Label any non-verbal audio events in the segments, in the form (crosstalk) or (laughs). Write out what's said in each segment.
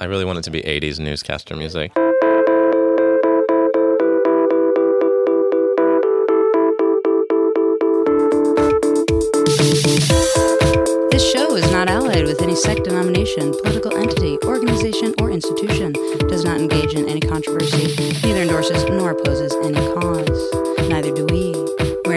I really want it to be 80s newscaster music. This show is not allied with any sect, denomination, political entity, organization, or institution, does not engage in any controversy, neither endorses nor opposes any cause. Neither do we.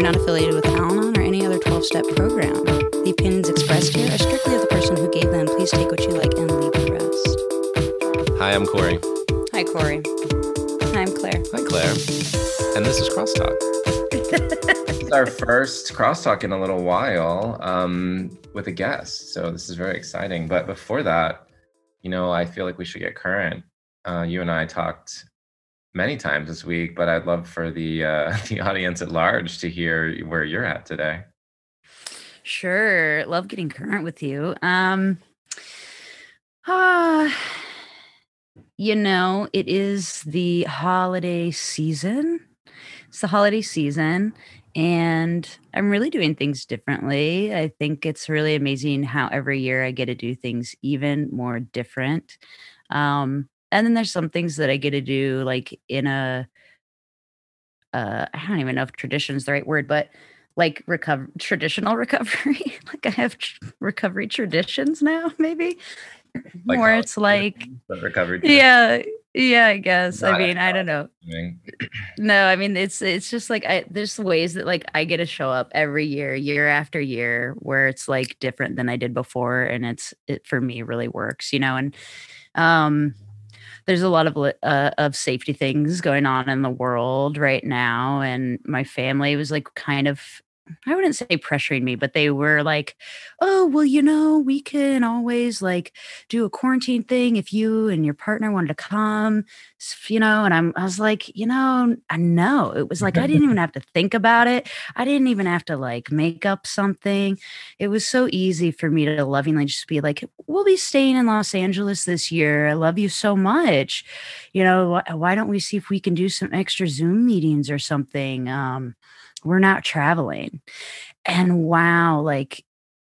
We are not affiliated with Al Anon or any other 12 step program. The opinions expressed here are strictly of the person who gave them. Please take what you like and leave the rest. Hi, I'm Corey. Hi, Corey. I'm Claire. Hi, Claire. And this is Crosstalk. (laughs) this is our first Crosstalk in a little while um, with a guest. So this is very exciting. But before that, you know, I feel like we should get current. Uh, you and I talked many times this week, but I'd love for the uh, (laughs) the audience at large to hear where you're at today. Sure. Love getting current with you. Um uh, you know, it is the holiday season. It's the holiday season and I'm really doing things differently. I think it's really amazing how every year I get to do things even more different. Um and then there's some things that I get to do like in a uh I don't even know if tradition is the right word, but like recover traditional (laughs) recovery like i have tr- recovery traditions now (laughs) maybe Like more it's like recovery. yeah yeah i guess i mean i don't know tradition. no i mean it's it's just like i there's ways that like i get to show up every year year after year where it's like different than i did before and it's it for me really works you know and um there's a lot of uh, of safety things going on in the world right now and my family was like kind of I wouldn't say pressuring me, but they were like, "Oh, well, you know, we can always like do a quarantine thing if you and your partner wanted to come, you know." And I'm, I was like, you know, I know it was like I didn't even (laughs) have to think about it. I didn't even have to like make up something. It was so easy for me to lovingly just be like, "We'll be staying in Los Angeles this year. I love you so much. You know, wh- why don't we see if we can do some extra Zoom meetings or something?" Um, we're not traveling. And wow, like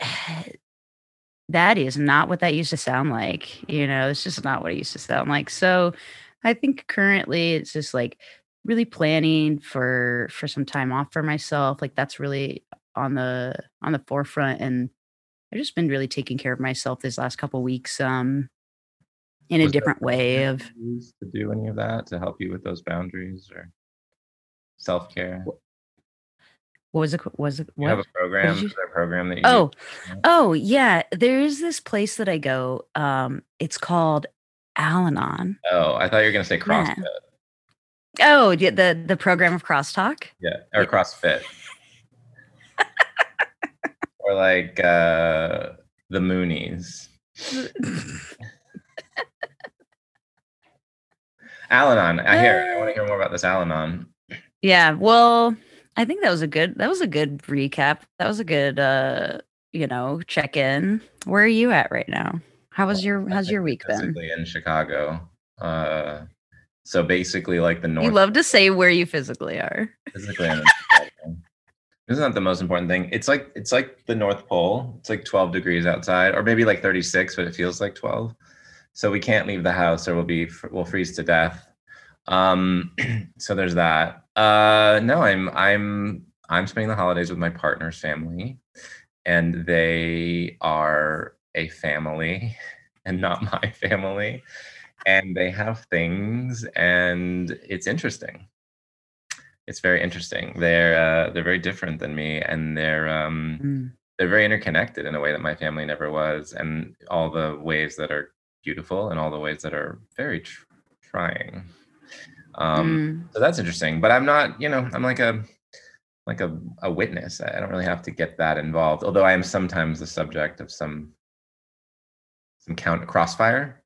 (sighs) that is not what that used to sound like. You know, it's just not what it used to sound like. So I think currently it's just like really planning for for some time off for myself. Like that's really on the on the forefront and I've just been really taking care of myself this last couple weeks um in a Was there different way of to do any of that to help you with those boundaries or self care. What was it was it You have a what? program, you- a program that you Oh, do? Oh yeah, there's this place that I go. Um, it's called Al-Anon. Oh, I thought you were gonna say Yeah. CrossFit. Oh, yeah, the the program of crosstalk. Yeah, or CrossFit. or like uh the Moonies. (laughs) Al-Anon. I hear. I want to hear more about this Al-Anon. yeah, well, I think that was a good that was a good recap. That was a good uh, you know, check in. Where are you at right now? How was your how's your week been? Physically in Chicago. Uh, so basically, like the North. You love to say where you physically are. physically in (laughs) This is not the most important thing. It's like it's like the North Pole. It's like 12 degrees outside, or maybe like 36, but it feels like 12. So we can't leave the house, or we'll be we'll freeze to death. Um, (clears throat) so there's that. Uh, no, I'm I'm I'm spending the holidays with my partner's family, and they are a family (laughs) and not my (laughs) family, and they have things, and it's interesting it's very interesting. They're uh, they're very different than me, and they're um, Mm. they're very interconnected in a way that my family never was, and all the ways that are beautiful, and all the ways that are very tr- trying. Um, Mm. So that's interesting. But I'm not, you know, I'm like a like a, a witness. I don't really have to get that involved, although I am sometimes the subject of some some count crossfire.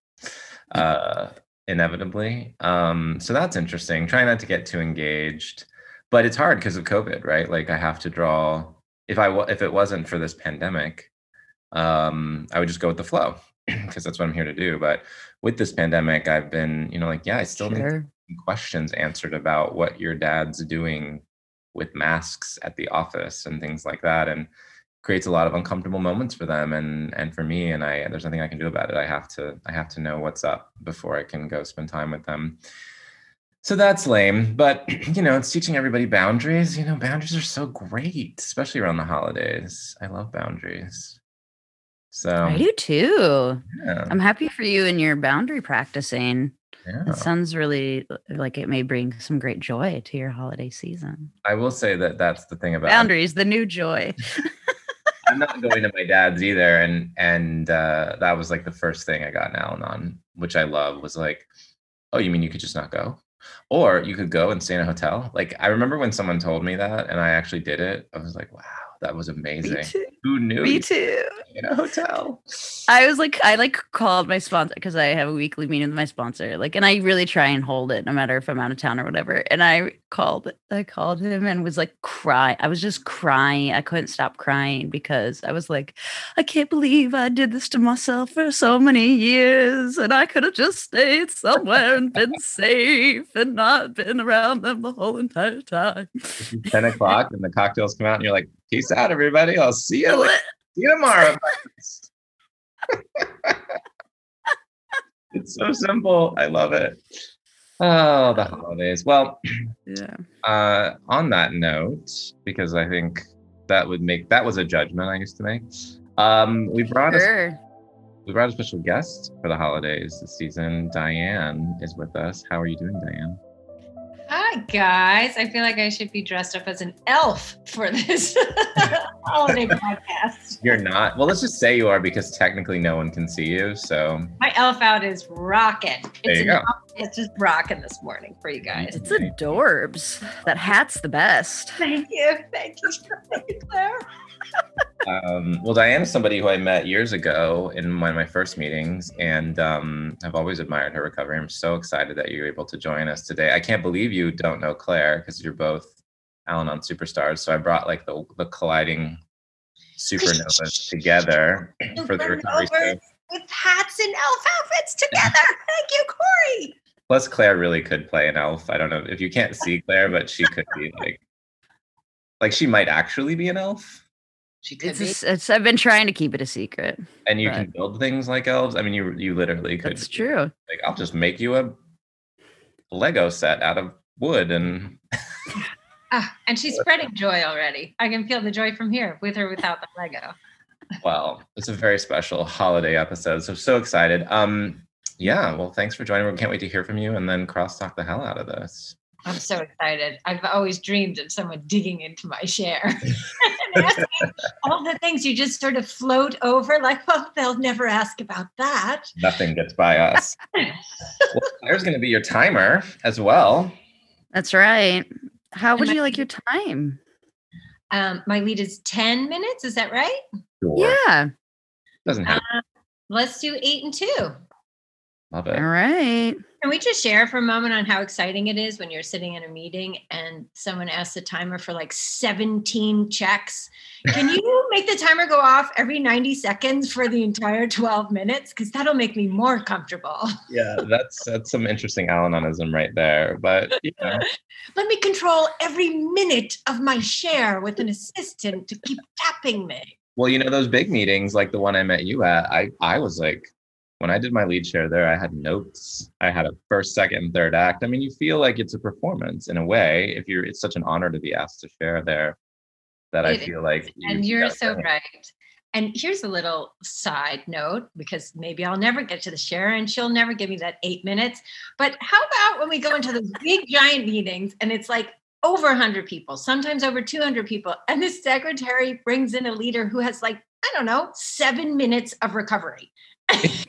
Uh, inevitably. Um, so that's interesting. Try not to get too engaged, but it's hard because of COVID, right? Like I have to draw. If I if it wasn't for this pandemic, um, I would just go with the flow (clears throat) because that's what I'm here to do. But with this pandemic, I've been, you know, like yeah, I still Sure. some questions answered about what your dad's doing with masks at the office and things like that. And creates a lot of uncomfortable moments for them and and for me and i there's nothing i can do about it i have to i have to know what's up before i can go spend time with them so that's lame but (clears throat) you know it's teaching everybody boundaries you know boundaries are so great especially around the holidays i love boundaries so I do too. yeah, I'm happy for you and your boundary practicing. Yeah. It sounds really uh, like it may bring some great joy to your holiday season. i will say that that's the thing about Boundaries, the new joy. (laughs) I'm not going to my dad's either, and and uh, that was like the first thing I got an Al-Anon, which I love. Was like, oh, you mean you could just not go, or you could go and stay in a hotel? Like I remember when someone told me that, and I actually did it. I was like, wow, that was amazing. Who knew? Me too. In a hotel. I was like, I like called my sponsor because I have a weekly meeting with my sponsor. Like, and I really try and hold it no matter if I'm out of town or whatever. And I called, I called him and was like cry. I was just crying. I couldn't stop crying because I was like, I can't believe I did this to myself for so many years. And I could have just stayed somewhere and been safe and not been around them the whole entire time. Ten o'clock, and the cocktails come out, and you're like, peace out, everybody. I'll see you. Later. See you tomorrow. (laughs) it's so simple. I love it. Oh, the holidays. Well, Yeah. uh, on that note, because I think that would make that was a judgment I used to make. Um, we brought a, we brought a special guest for the holidays this season. Diane is with us. How are you doing, Diane? Hi guys. I feel like I should be dressed up as an elf for this (laughs) holiday podcast. You're not. Well, let's just say you are because technically no one can see you. So My elf out is rocking. There you go. Elf- It's just rocking this morning for you guys. It's adorbs. That hat's the best. Thank you. Thank you. Thank you, Claire. Um, well, Diane is somebody who I met years ago in one of my first meetings, and um, I've always admired her recovery. I'm so excited that you're able to join us today. I can't believe you don't know Claire because you're both Al-Anon Superstars. So I brought like the, the colliding supernovas (laughs) together for the recovery show. With hats and elf outfits together. Thank you, Corey. Plus, Claire really could play an elf. I don't know if you can't see Claire, but she could be like, like she might actually be an elf. She could It's, be. a s- it's I've been trying to keep it a secret. And you Right. can build things like elves. I mean, you you literally could That's true. like I'll just make you a Lego set out of wood and (laughs) Ah, and she's (laughs) spreading joy already. I can feel the joy from here, with or without the Lego. well, it's a very special holiday episode. So so excited. Um yeah, well thanks for joining. We can't wait to hear from you and then cross talk the hell out of this. I'm so excited. I've always dreamed of someone digging into my share (laughs) and asking all the things you just sort of float over, like, well, they'll never ask about that. Nothing gets by us. well, (laughs) Claire's gonna be your timer as well. That's right. How would And you like your time? Um, my lead is 10 minutes. Is that right? Sure. Yeah. Doesn't have Let's do eight and two. Love it. right. Can we just share for a moment on how exciting it is when you're sitting in a meeting and someone asks the timer for like 17 checks? Can you (laughs) make the timer go off every 90 seconds for the entire 12 minutes? Because that'll make me more comfortable. (laughs) Yeah, that's that's some interesting Al-Anonism right there. But you know, (laughs) Let me control every minute of my share with an assistant to keep tapping me. Well, you know those big meetings, like the one I met you at. I I was like, when I did my lead share there, I had notes. I had a first, second, and third act. I mean, you feel like it's a performance in a way. If you're, it's such an honor to be asked to share there. That I It feel like. And you you're so right. And here's a little side note because maybe I'll never get to the share and she'll never give me that eight minutes. But how about when we go into those big giant meetings and it's like over 100 people, sometimes over 200 people, and the secretary brings in a leader who has like, I don't know, seven minutes of recovery. (laughs)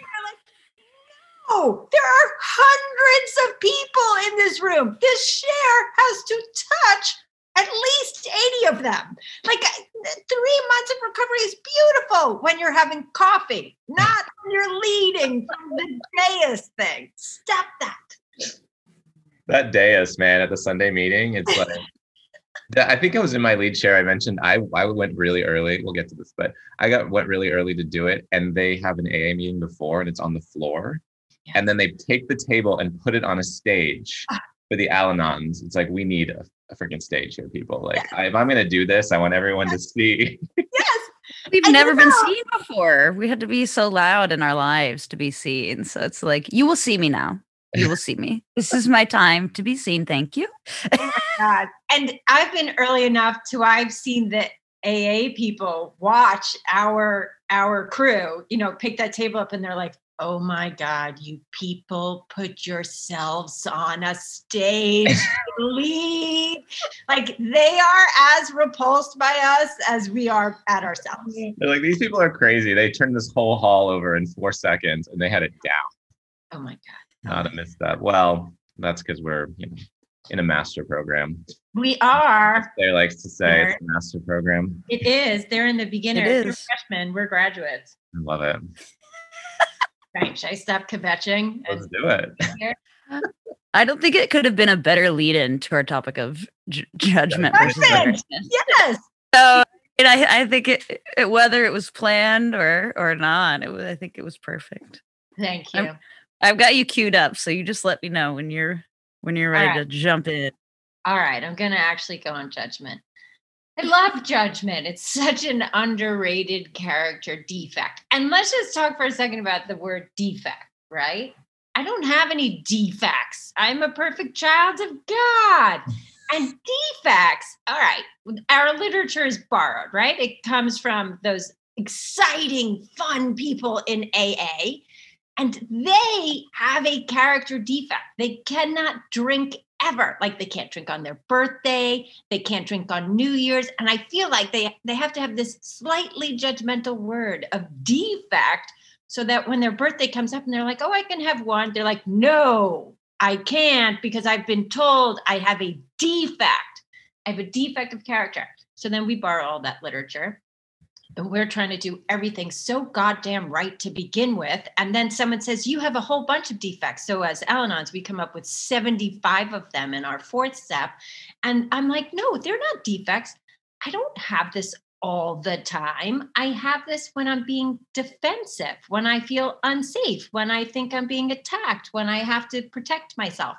No, there are hundreds of people in this room. This share has to touch at least 80 of them. Like uh, three months of recovery is beautiful when you're having coffee, not when you're leading from the dais thing. Stop that. that dais, man, at the Sunday meeting. It's like. That- I think it was in my lead share. I mentioned I I went really early. We'll get to this, but I got went really early to do it, and they have an AA meeting before, and it's on the floor, Yeah. and then they take the table and put it on a stage Ah. for the Al-Anons. It's like we need a, a freaking stage here, people. Like I, if I'm gonna do this, I want everyone to see. (laughs) Yes. We've And never you been seen before. We had to be so loud in our lives to be seen. So it's like, you will see me now. You will see me. This is my time to be seen. Thank you. God. And I've been early enough to I've seen the AA people watch our our crew, you know, pick that table up and they're like, oh my God, you people put yourselves on a stage. (laughs) Leave. Like they are as repulsed by us as we are at ourselves. They're like, these people are crazy. They turned this whole hall over in four seconds and they had it down. Oh my God. Not um, a that. Well, that's because we're you know, in a master program. We are. They likes to say it's a master program. It is. They're in the beginner. You're freshmen. We're graduates. I love it. (laughs) Right. Should I stop kvetching? Let's do it. (laughs) I don't think it could have been a better lead in to our topic of ju- judgment versus Perfect. Yes. So and I, I think it, it, whether it was planned or or not, it was, I think it was perfect. Thank I'm- you. I've got you queued up, so you just let me know when you're when you're ready All to jump in. All right, I'm going to actually go on judgment. I love judgment. It's such an underrated character defect. And let's just talk for a second about the word defect, right? I don't have any defects. I'm a perfect child of God. And defects, all right, our literature is borrowed, right? It comes from those exciting, fun people in AA. And they have a character defect. They cannot drink ever. Like they can't drink on their birthday, they can't drink on New Year's. And I feel like they, they have to have this slightly judgmental word of defect so that when their birthday comes up and they're like, oh, I can have one, they're like, no, I can't because I've been told I have a defect. I have a defect of character. So then we borrow all that literature we're trying to do everything so goddamn right to begin with. And then someone says, You have a whole bunch of defects. So, as Al Anons, we come up with 75 of them in our fourth step. And I'm like, No, they're not defects. I don't have this all the time. I have this when I'm being defensive, when I feel unsafe, when I think I'm being attacked, when I have to protect myself.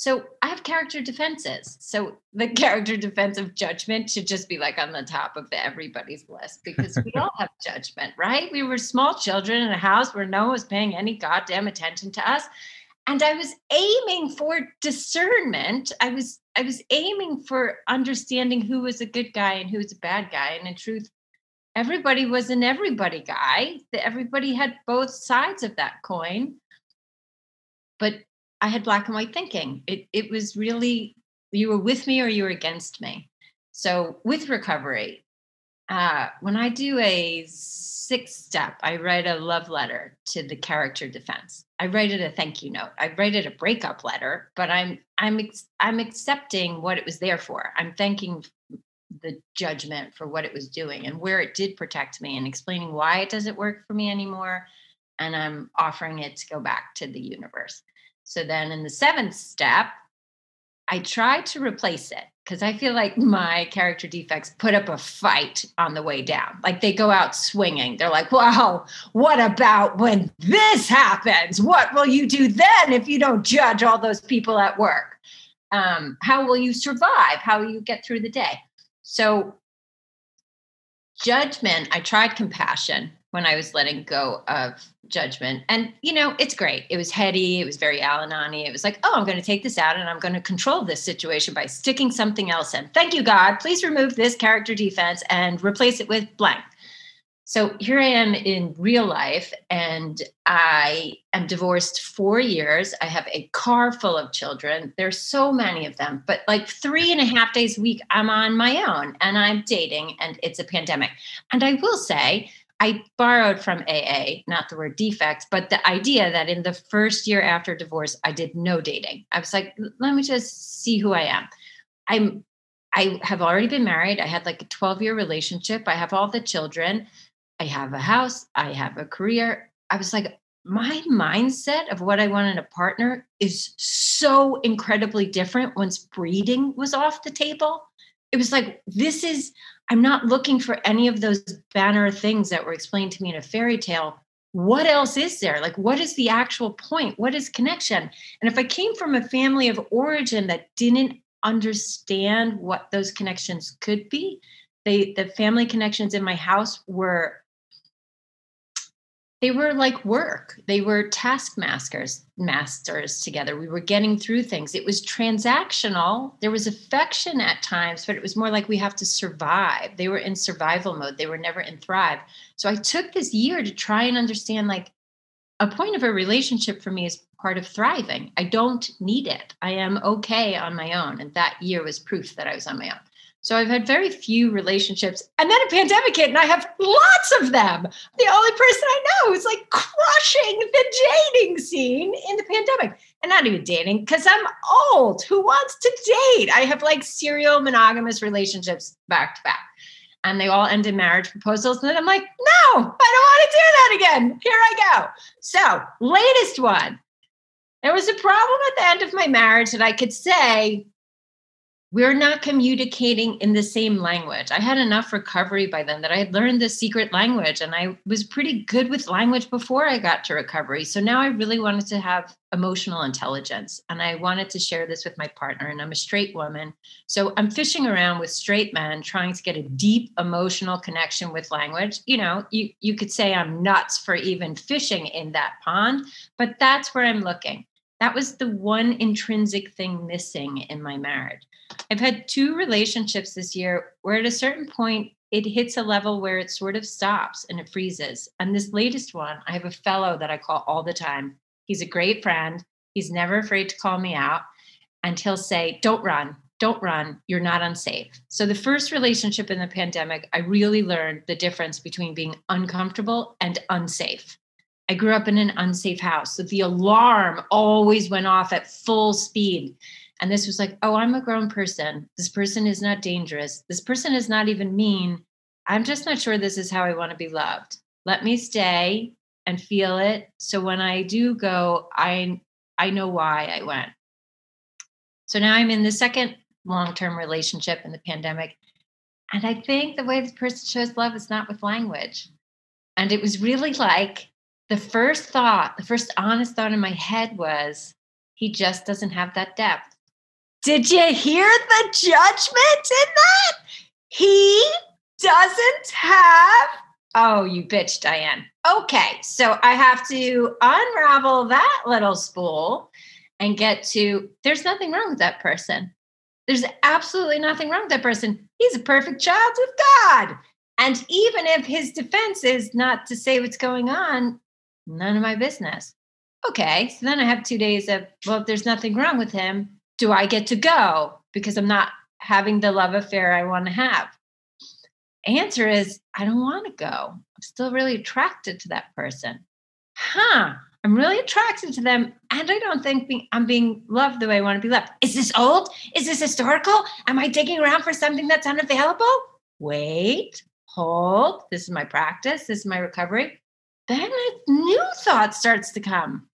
So I have character defenses. So the (laughs) character defense of judgment should just be like on the top of everybody's list because we all have (laughs) judgment, right? We were small children in a house where no one was paying any goddamn attention to us. And I was aiming for discernment. I was I was aiming for understanding who was a good guy and who was a bad guy. And in truth, everybody was an everybody guy. Everybody had both sides of that coin. But I had black and white thinking. It it was really you were with me or you were against me. So with recovery, uh, when I do a six step, I write a love letter to the character defense. I write it a thank you note. I write it a breakup letter, but I'm I'm I'm accepting what it was there for. I'm thanking the judgment for what it was doing and where it did protect me and explaining why it doesn't work for me anymore and I'm offering it to go back to the universe. So then in the seventh step, I try to replace it because I feel like my character defects put up a fight on the way down. Like they go out swinging. They're like, wow, what about when this happens? What will you do then if you don't judge all those people at work? Um, how will you survive? How will you get through the day? So, judgment, I tried compassion when I was letting go of judgment. And, you know, it's great. It was heady. It was very Al-Anani. It was like, oh, I'm going to take this out and I'm going to control this situation by sticking something else in. Thank you, God. Please remove this character defense and replace it with blank. So here I am in real life, and I am divorced four years. I have a car full of children. There's so many of them, but like three and a half days a week, I'm on my own and I'm dating, and it's a pandemic. And I will say, I borrowed from AA, not the word defects, but the idea that in the first year after divorce, I did no dating. I was like, let me just see who I am. I'm I have already been married. I had like a 12 year relationship. I have all the children. I have a house. I have a career. I was like, my mindset of what I want in a partner is so incredibly different once breeding was off the table. It was like, this is, I'm not looking for any of those banner things that were explained to me in a fairy tale. What else is there? Like, what is the actual point? What is connection? And if I came from a family of origin that didn't understand what those connections could be, they the family connections in my house were they were like work. They were taskmasters masters together. We were getting through things. It was transactional. There was affection at times but it was more like we have to survive. They were in survival mode. They were never in thrive. So i took this year to try and understand like a point of a relationship for me is part of thriving. I don't need it. I am okay on my own. And that year was proof that i was on my own so I've had very few relationships. And then a pandemic hit and I have lots of them. The only person I know who's like crushing the dating scene in the pandemic. And not even dating, because I'm old. Who wants to date? I have like serial monogamous relationships back to back. And they all end in marriage proposals. And then I'm like, no, I don't want to do that again. Here I go. So, latest one. There was a problem at the end of my marriage that I could say, we're not communicating in the same language. I had enough recovery by then that I had learned the secret language and I was pretty good with language before I got to recovery. So now I really wanted to have emotional intelligence and I wanted to share this with my partner. And I'm a straight woman. So I'm fishing around with straight men trying to get a deep emotional connection with language. You know, you, you could say I'm nuts for even fishing in that pond, but that's where I'm looking. That was the one intrinsic thing missing in my marriage. I've had two relationships this year where at a certain point it hits a level where it sort of stops and it freezes. And this latest one, I have a fellow that I call all the time. He's a great friend. He's never afraid to call me out. And he'll say, Don't run, don't run, you're not unsafe. So, the first relationship in the pandemic, I really learned the difference between being uncomfortable and unsafe. I grew up in an unsafe house. So the alarm always went off at full speed. And this was like, oh, I'm a grown person. This person is not dangerous. This person is not even mean. I'm just not sure this is how I want to be loved. Let me stay and feel it. So when I do go, I I know why I went. So now I'm in the second long-term relationship in the pandemic. And I think the way this person shows love is not with language. And it was really like the first thought, the first honest thought in my head was, he just doesn't have that depth. Did you hear the judgment in that? He doesn't have. Oh, you bitch, Diane. Okay, so I have to unravel that little spool and get to there's nothing wrong with that person. There's absolutely nothing wrong with that person. He's a perfect child with God. And even if his defense is not to say what's going on, none of my business. Okay, so then I have two days of, well, if there's nothing wrong with him, do I get to go because I'm not having the love affair I want to have? Answer is, I don't want to go. I'm still really attracted to that person. Huh, I'm really attracted to them, and I don't think I'm being loved the way I want to be loved. Is this old? Is this historical? Am I digging around for something that's unavailable? Wait, hold. This is my practice. This is my recovery. Then a new thought starts to come.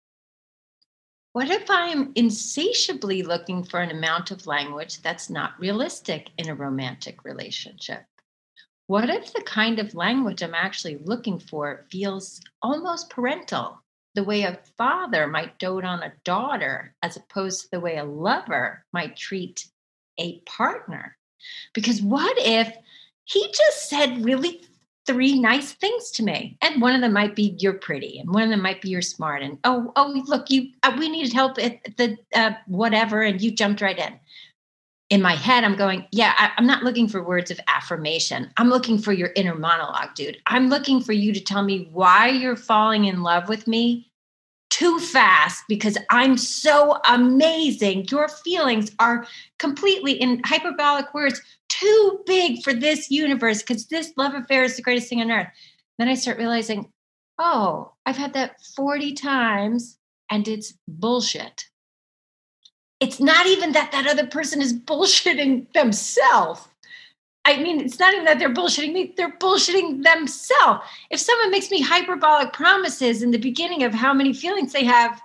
What if I'm insatiably looking for an amount of language that's not realistic in a romantic relationship? What if the kind of language I'm actually looking for feels almost parental, the way a father might dote on a daughter, as opposed to the way a lover might treat a partner? Because what if he just said really three nice things to me. And one of them might be you're pretty and one of them might be you're smart and oh oh look you uh, we needed help at the uh, whatever and you jumped right in. In my head i'm going yeah I, i'm not looking for words of affirmation. I'm looking for your inner monologue dude. I'm looking for you to tell me why you're falling in love with me too fast because I'm so amazing. Your feelings are completely in hyperbolic words too big for this universe because this love affair is the greatest thing on earth. Then I start realizing, oh, I've had that 40 times and it's bullshit. It's not even that that other person is bullshitting themselves. I mean, it's not even that they're bullshitting me, they're bullshitting themselves. If someone makes me hyperbolic promises in the beginning of how many feelings they have,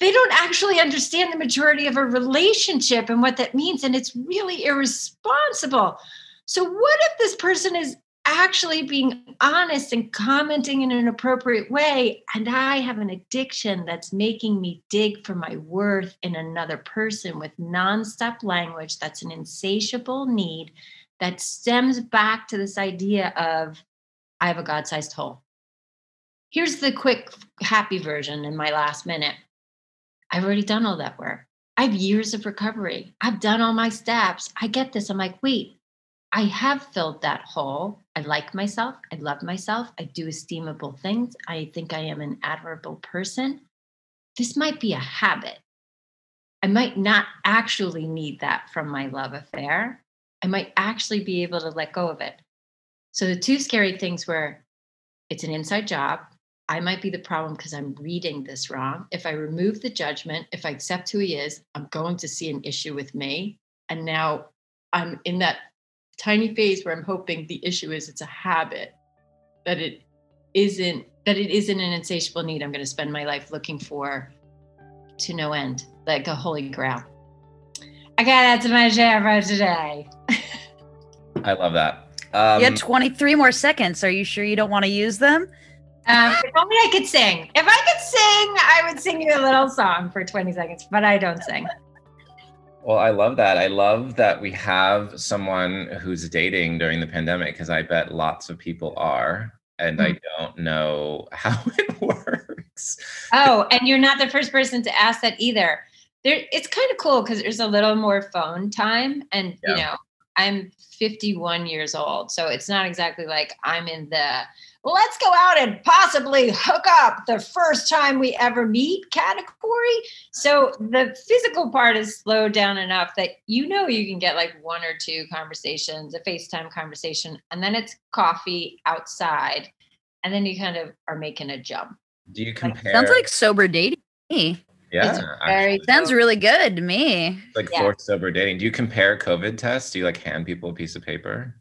they don't actually understand the majority of a relationship and what that means. And it's really irresponsible. So, what if this person is actually being honest and commenting in an appropriate way. And I have an addiction that's making me dig for my worth in another person with nonstop language that's an insatiable need that stems back to this idea of I have a God sized hole. Here's the quick, happy version in my last minute. I've already done all that work. I have years of recovery. I've done all my steps. I get this. I'm like, wait, I have filled that hole. I like myself. I love myself. I do esteemable things. I think I am an admirable person. This might be a habit. I might not actually need that from my love affair. I might actually be able to let go of it. So the two scary things were it's an inside job. I might be the problem because I'm reading this wrong. If I remove the judgment, if I accept who he is, I'm going to see an issue with me. And now I'm in that tiny phase where I'm hoping the issue is it's a habit, that it isn't that it isn't an insatiable need I'm going to spend my life looking for to no end, like a holy grail. I got that to my share for today. (laughs) I love that. Um, you had 23 more seconds. Are you sure you don't want to use them? Um, if only I could sing. If I could sing, I would sing you a little song for 20 seconds, but I don't sing. Well, I love that. I love that we have someone who's dating during the pandemic because I bet lots of people are. And mm-hmm. I don't know how (laughs) it works. Oh, and you're not the first person to ask that either. There, it's kind of cool because there's a little more phone time. And, yeah. you know, I'm 51 years old. So it's not exactly like I'm in the let's go out and possibly hook up the first time we ever meet category. So the physical part is slowed down enough that you know you can get like one or two conversations, a FaceTime conversation, and then it's coffee outside. And then you kind of are making a jump. Do you compare? Sounds like sober dating. Yeah, very sounds really good to me. Like yeah. forced sober dating. Do you compare COVID tests? Do you like hand people a piece of paper?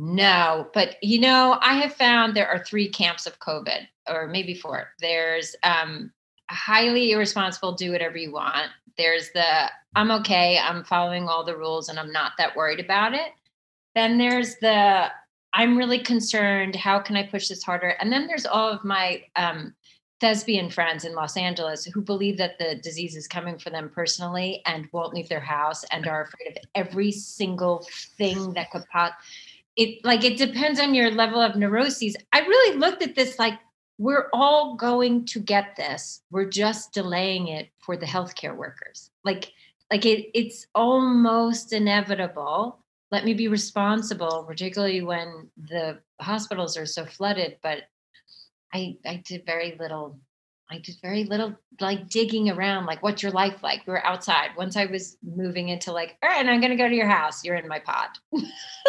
No, but you know, I have found there are three camps of COVID, or maybe four. There's um, highly irresponsible, do whatever you want. There's the I'm okay, I'm following all the rules, and I'm not that worried about it. Then there's the I'm really concerned. How can I push this harder? And then there's all of my um, thespian friends in Los Angeles who believe that the disease is coming for them personally and won't leave their house and are afraid of every single thing that could pop it like it depends on your level of neuroses. I really looked at this like we're all going to get this. We're just delaying it for the healthcare workers. Like like it it's almost inevitable. Let me be responsible, particularly when the hospitals are so flooded, but I I did very little I did very little like digging around, like what's your life like? We were outside. Once I was moving into like, all right, and I'm gonna go to your house. You're in my pod.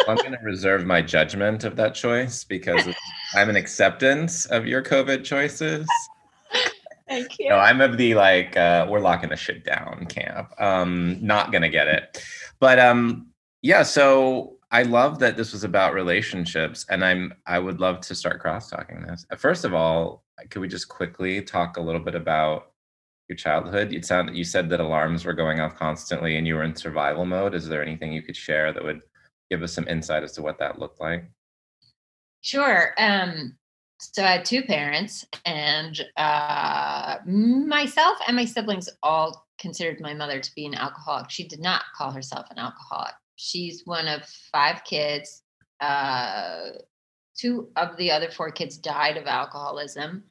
I'm gonna reserve my judgment of that choice because I'm an acceptance of your COVID choices. Thank you. No, I'm of the like, uh, we're locking the shit down camp. Um, not gonna get it. But um, yeah, so I love that this was about relationships, and I'm I would love to start cross talking this. First of all, could we just quickly talk a little bit about your childhood? You sound you said that alarms were going off constantly and you were in survival mode. Is there anything you could share that would give us some insight as to what that looked like? Sure. Um, so I had two parents, and uh, myself and my siblings all considered my mother to be an alcoholic. She did not call herself an alcoholic. She's one of five kids. Uh, two of the other four kids died of alcoholism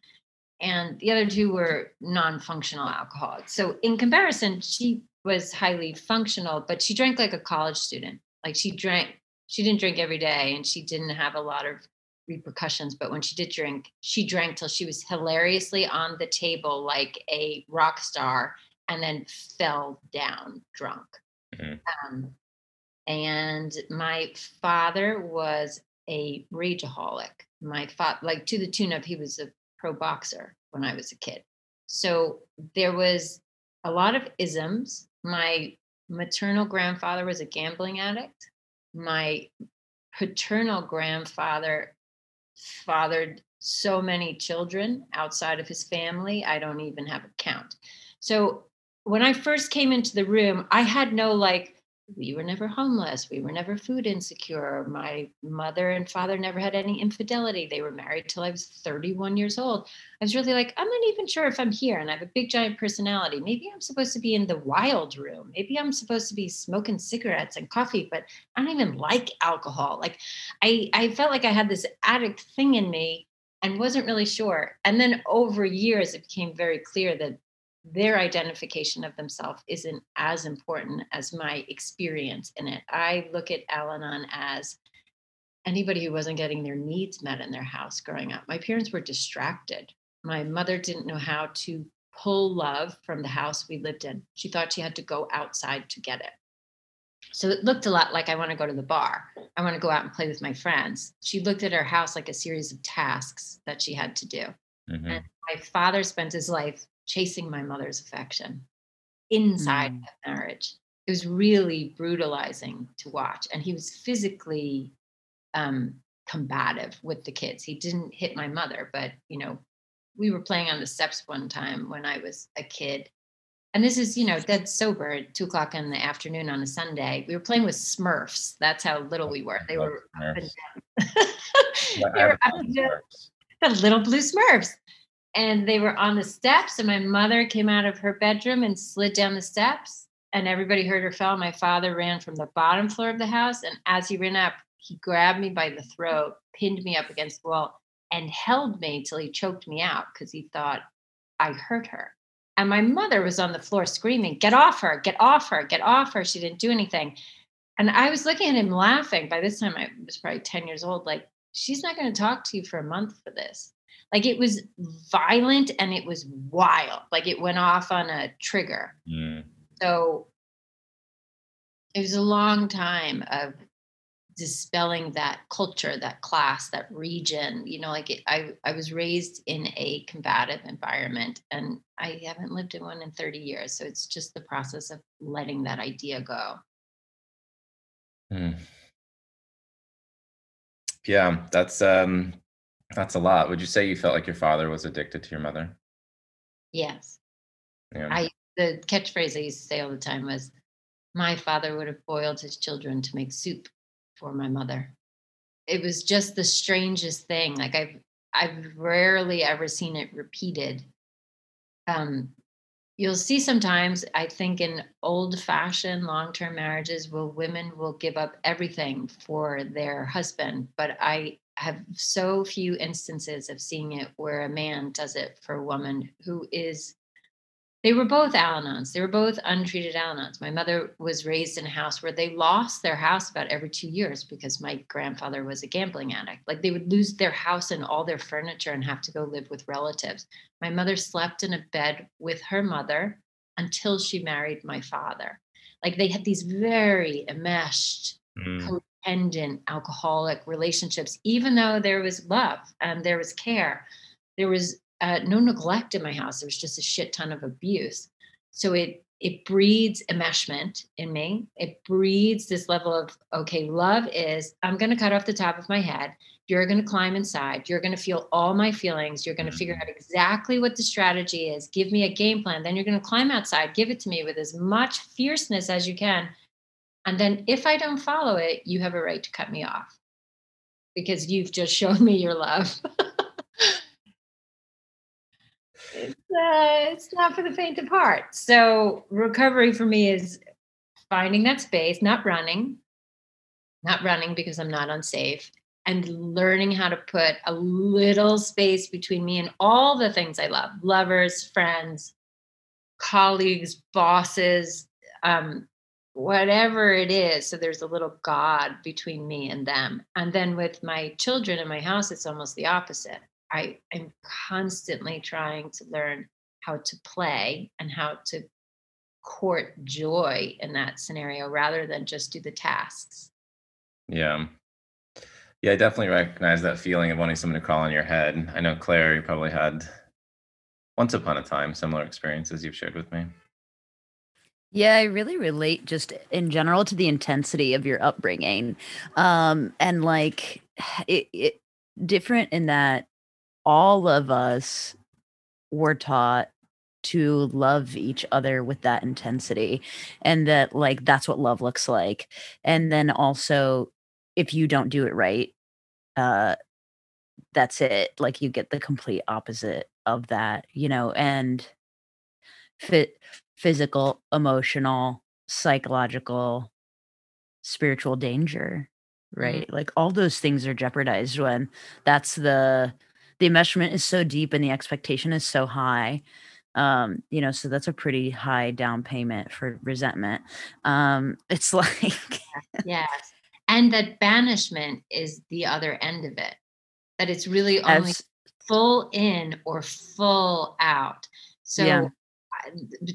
and the other two were non-functional alcoholics so in comparison she was highly functional but she drank like a college student like she drank she didn't drink every day and she didn't have a lot of repercussions but when she did drink she drank till she was hilariously on the table like a rock star and then fell down drunk mm-hmm. um, and my father was a rageaholic. My father, like to the tune of he was a pro boxer when I was a kid. So there was a lot of isms. My maternal grandfather was a gambling addict. My paternal grandfather fathered so many children outside of his family, I don't even have a count. So when I first came into the room, I had no like we were never homeless. We were never food insecure. My mother and father never had any infidelity. They were married till I was 31 years old. I was really like, I'm not even sure if I'm here. And I have a big, giant personality. Maybe I'm supposed to be in the wild room. Maybe I'm supposed to be smoking cigarettes and coffee, but I don't even like alcohol. Like, I, I felt like I had this addict thing in me and wasn't really sure. And then over years, it became very clear that their identification of themselves isn't as important as my experience in it. I look at Al Anon as anybody who wasn't getting their needs met in their house growing up. My parents were distracted. My mother didn't know how to pull love from the house we lived in. She thought she had to go outside to get it. So it looked a lot like I want to go to the bar. I want to go out and play with my friends. She looked at her house like a series of tasks that she had to do. Mm-hmm. And my father spent his life chasing my mother's affection inside mm. marriage. It was really brutalizing to watch. And he was physically um, combative with the kids. He didn't hit my mother, but, you know, we were playing on the steps one time when I was a kid. And this is, you know, dead sober at two o'clock in the afternoon on a Sunday. We were playing with Smurfs. That's how little we were. (laughs) They were, they were the little blue Smurfs and they were on the steps and my mother came out of her bedroom and slid down the steps and everybody heard her fall my father ran from the bottom floor of the house and as he ran up he grabbed me by the throat pinned me up against the wall and held me till he choked me out because he thought i hurt her. And my mother was on the floor screaming get off her get off her get off her she didn't do anything. And i was looking at him laughing. By this time i was probably 10 years old like she's not going to talk to you for a month for this like it was violent and it was wild. Like it went off on a trigger. Mm. so it was a long time of dispelling that culture that class that region. You know like it, i i was raised in a combative environment and i haven't lived in one in 30 years. So it's just the process of letting that idea go. Mm. yeah that's um that's a lot. Would you say you felt like your father was addicted to your mother? Yes. Yeah. I the catchphrase I used to say all the time was, "My father would have boiled his children to make soup for my mother." It was just the strangest thing. Like I've I've rarely ever seen it repeated. Um, you'll see sometimes i think in old fashioned long term marriages where women will give up everything for their husband but i have so few instances of seeing it where a man does it for a woman who is they were both Al-Anons. They were both untreated Al-Anons. My mother was raised in a house where they lost their house about every two years because my grandfather was a gambling addict. Like they would lose their house and all their furniture and have to go live with relatives. My mother slept in a bed with her mother until she married my father. Like they had these very enmeshed, mm codependent alcoholic relationships even though there was love and there was care there was uh, no neglect in my house. There was just a shit ton of abuse. So it it breeds enmeshment in me. It breeds this level of okay love is i'm going to cut off the top of my head. You're going to climb inside. You're going to feel all my feelings. You're going to figure mm-hmm. out exactly what the strategy is. Give me a game plan. Then you're going to climb outside. Give it to me with as much fierceness as you can and then if I don't follow it, you have a right to cut me off because you've just shown me your love. (laughs) it's, uh, it's not for the faint of heart. So recovery for me is finding that space, not running, not running because I'm not unsafe, and learning how to put a little space between me and all the things I love lovers, friends, colleagues, bosses, um, whatever it is so there's a little god between me and them. And then with my children in my house it's almost the opposite. I am constantly trying to learn how to play and how to court joy in that scenario rather than just do the tasks. Yeah. Yeah i definitely recognize that feeling of wanting someone to crawl on your head. I know claire you probably had once upon a time similar experiences you've shared with me yeah, I really relate just in general to the intensity of your upbringing. Um, and like (sighs) it, it different in that all of us were taught to love each other with that intensity and that like that's what love looks like and then also if you don't do it right uh that's it like you get the complete opposite of that you know and fit physical emotional psychological spiritual danger right mm-hmm. like all those things are jeopardized when that's the the enmeshment is so deep and the expectation is so high um you know so that's a pretty high down payment for resentment um (laughs) it's like yes and that banishment is the other end of it that it's really only As, full in or full out so yeah.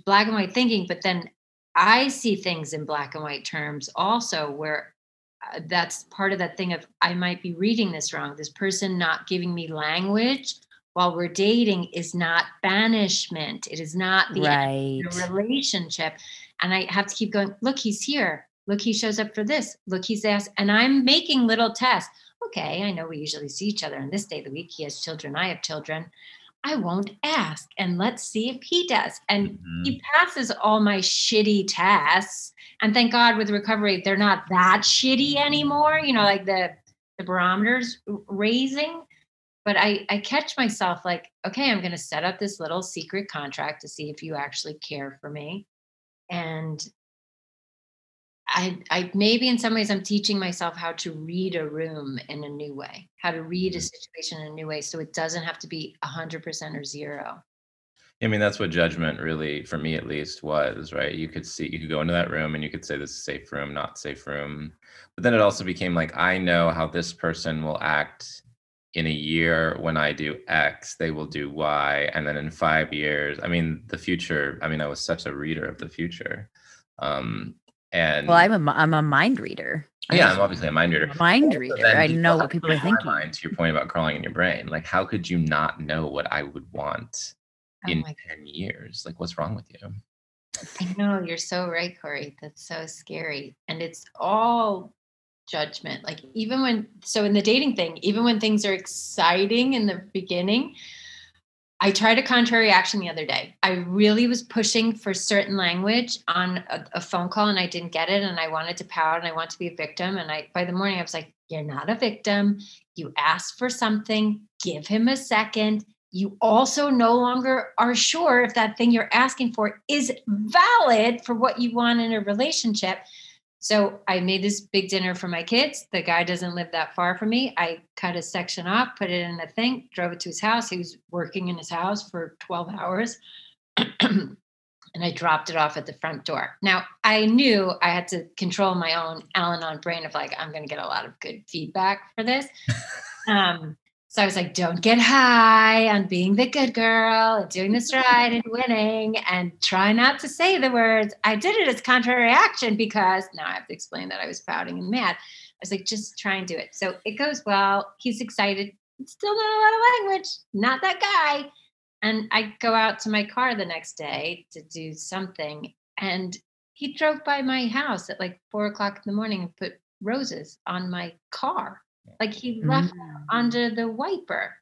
Black and white thinking but then i see things in black and white terms also where uh, that's part of that thing of I might be reading this wrong. This person not giving me language while we're dating is not banishment. It is not the, right. the relationship. And I have to keep going, look, he's here. Look, he shows up for this. Look, he's asked. And I'm making little tests. Okay, I know we usually see each other on this day of the week. He has children, I have children. I won't ask. And let's see if he does. And mm-hmm. he passes all my shitty tests and thank god with recovery they're not that shitty anymore you know like the the barometers raising but i i catch myself like okay i'm going to set up this little secret contract to see if you actually care for me and I, I maybe in some ways I'm teaching myself how to read a room in a new way, how to read a mm. situation in a new way, so it doesn't have to be a hundred percent or zero. I mean, that's what judgment really, for me at least, was, right? You could see, you could go into that room and you could say this is safe room, not safe room. But then it also became like, I know how this person will act in a year when I do X, they will do Y. And then in five years, I mean, the future, I mean, I was such a reader of the future. Um, and well, I'm a, I'm a mind reader. Yeah, I'm obviously a mind reader. A mind reader. I know what people are thinking. Mind, to your point about crawling in your brain, like how could you not know what I would want oh in 10 years. Like, what's wrong with you? I know you're so right, Corey. That's so scary. And it's all judgment. Like, even when, so in the dating thing, even when things are exciting in the beginning, I tried a contrary action the other day. I really was pushing for certain language on a, a, phone call and I didn't get it. And I wanted to pout and I want to be a victim. And I, by the morning, I was like, You're not a victim. You asked for something, give him a second you also no longer are sure if that thing you're asking for is valid for what you want in a relationship. So I made this big dinner for my kids. The guy doesn't live that far from me. I cut a section off, put it in a thing, drove it to his house. He was working in his house for 12 hours. (clears throat) and I dropped it off at the front door. Now, I knew I had to control my own Al-Anon brain of like, I'm going to get a lot of good feedback for this. (laughs) um, so I was like, don't get high on being the good girl and doing this right and winning and try not to say the words. I did it as contrary action because now I have to explain that I was pouting and mad. I was like, just try and do it. So it goes well. He's excited. Still not a lot of language, not that guy. And I go out to my car the next day to do something. And he drove by my house at like four o'clock in the morning and put roses on my car. Like he left mm. under the wiper.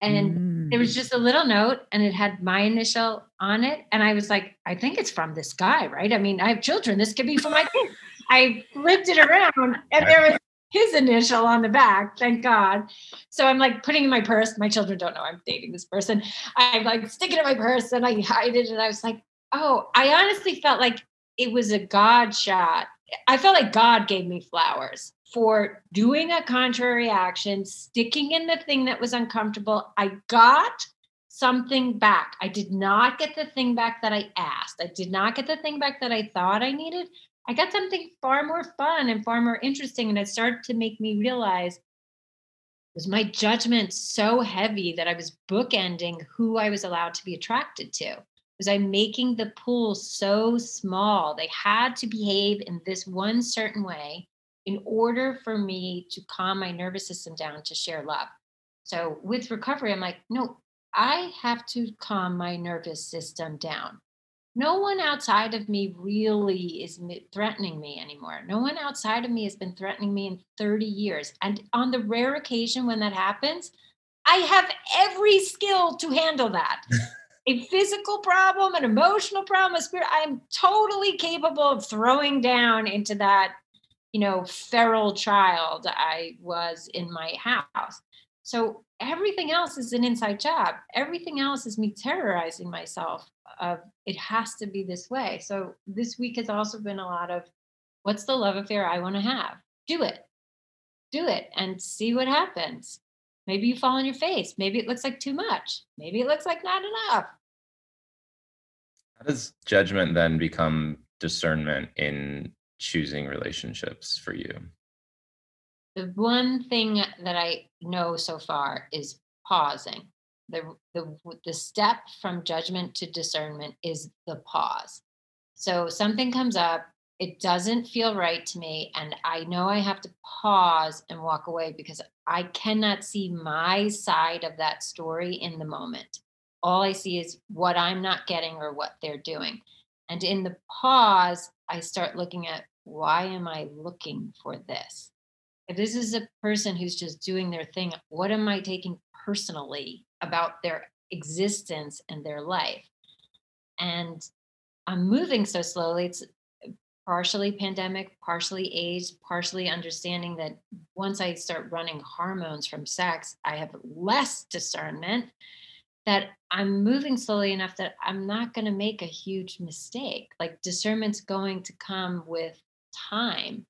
And mm. there was mm. just a little note and it had my initial on it. And I was like, I think it's from this guy, right? I mean, I have children. This could be for my (laughs) kids. I flipped it around and there was his initial on the back, thank God. So I'm like putting in my purse. My children don't know I'm dating this person. I'm like sticking it in my purse and I hide it. And I was like, oh, I honestly felt like it was a God shot. I felt like God gave me flowers for doing a contrary action, sticking in the thing that was uncomfortable. I got something back. I did not get the thing back that I asked. I did not get the thing back that I thought I needed. I got something far more fun and far more interesting. And it started to make me realize was my judgment so heavy that I was bookending who I was allowed to be attracted to? Was I making the pool so small? They had to behave in this one certain way in order for me to calm my nervous system down to share love. So with recovery, I'm like, no, I have to calm my nervous system down. No one outside of me really is threatening me anymore. No one outside of me has been threatening me in 30 years. And on the rare occasion when that happens, I have every skill to handle that. (laughs) a physical problem, an emotional problem, a spirit. I'm totally capable of throwing down into that, you know, feral child I was in my house. So everything else is an inside job. Everything else is me terrorizing myself of it has to be this way. So this week has also been a lot of what's the love affair I want to have? Do it. Do it and see what happens. Maybe you fall on your face. Maybe it looks like too much. Maybe it looks like not enough. How does judgment then become discernment in choosing relationships for you? The one thing that I know so far is pausing. The, the, the step from judgment to discernment is the pause. So something comes up, it doesn't feel right to me, and I know I have to pause and walk away because I cannot see my side of that story in the moment. All I see is what I'm not getting or what they're doing. And in the pause, I start looking at why am I looking for this? If this is a person who's just doing their thing, what am I taking personally about their existence and their life? And I'm moving so slowly. It's partially pandemic, partially age, partially understanding that once I start running hormones from sex, I have less discernment that I'm moving slowly enough that I'm not going to make a huge mistake. Like discernment's going to come with time.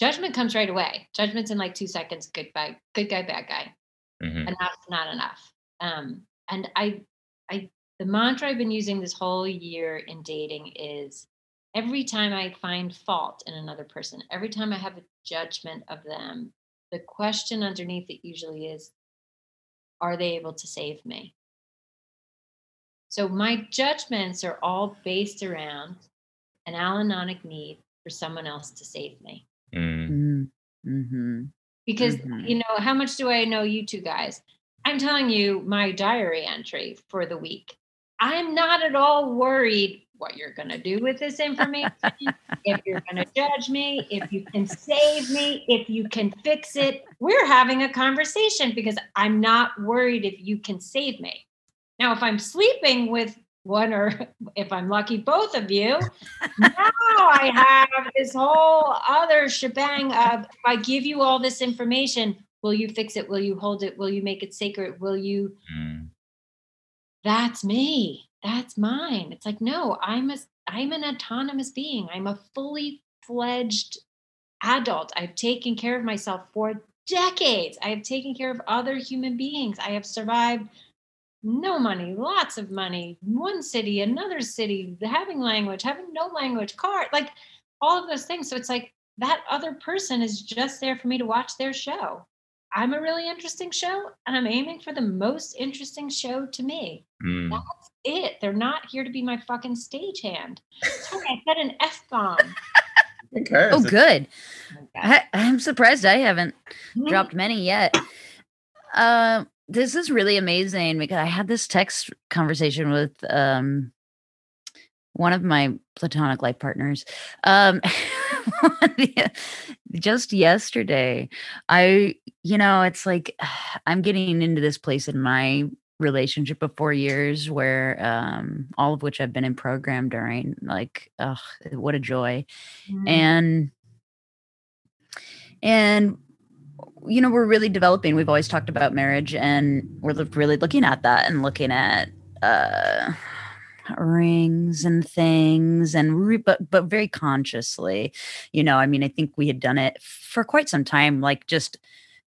Judgment comes right away. Judgment's in like two seconds. Good guy, good guy, bad guy. Mm-hmm. Enough's not enough. Um, and I, I, the mantra I've been using this whole year in dating is every time I find fault in another person, every time I have a judgment of them, the question underneath it usually is, are they able to save me? So my judgments are all based around an Al-Anonic need for someone else to save me. Mm. Mm-hmm. Because, mm-hmm. you know, how much do I know you two guys? I'm telling you my diary entry for the week. I'm not at all worried what you're going to do with this information, (laughs) if you're going to judge me, if you can save me, if you can fix it. We're having a conversation because I'm not worried if you can save me. Now, if I'm sleeping with one or (laughs) if I'm lucky, both of you, now I have this whole other shebang of if I give you all this information, will you fix it? Will you hold it? Will you make it sacred? Will you? Mm. That's me that's mine. It's like, no, I'm a I'm an autonomous being. I'm a fully fledged adult. I've taken care of myself for decades. I have taken care of other human beings. I have survived no money, lots of money, one city, another city, having language, having no language, car, like all of those things. So it's like that other person is just there for me to watch their show. I'm a really interesting show and I'm aiming for the most interesting show to me. Mm. That's it. They're not here to be my fucking stagehand. Sorry, I said an F bomb. okay. oh, good. I, am surprised I haven't mm-hmm. dropped many yet. Uh, this is really amazing because I had this text conversation with um, one of my platonic life partners. Um, (laughs) just yesterday, I, you know, it's like (sighs) I'm getting into this place in my relationship of four years where um all of which I've been in program during like oh what a joy. Mm-hmm. and and you know we're really developing. We've always talked about marriage and we're really looking at that and looking at uh rings and things and re- but but very consciously. You know i mean i think we had done it for quite some time like just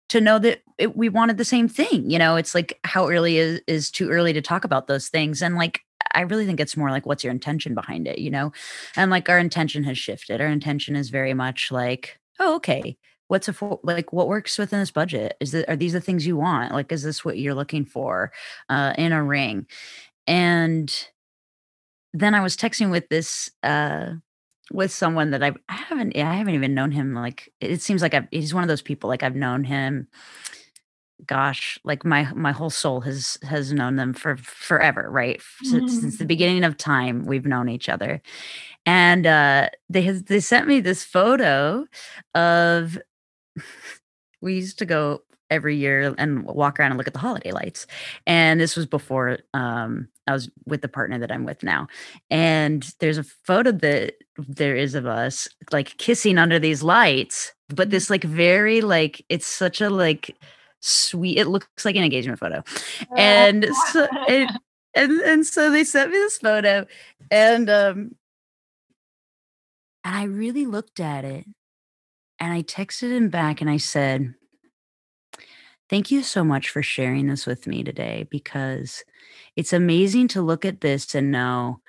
to know that it, we wanted the same thing you know it's like how early is is too early to talk about those things and like i really think it's more like what's your intention behind it you know? And like our intention has shifted our intention is very much like oh okay what's a fo- like what works within this budget? Is that are these the things you want? Like is this what you're looking for uh in a ring? And then I was texting with this uh with someone that I've, I haven't I haven't even known him like it seems like I've, he's one of those people like I've known him gosh like my my whole soul has has known them for forever right since, mm-hmm. since the beginning of time we've known each other and uh they has they sent me this photo of (laughs) we used to go every year and walk around and look at the holiday lights. And this was before um, I was with the partner that I'm with now. And there's a photo that there is of us like kissing under these lights, but this like very like it's such a like sweet it looks like an engagement photo. And so it, (laughs) and and so they sent me this photo and um and I really looked at it and I texted him back and I said, Thank you so much for sharing this with me today because it's amazing to look at this and know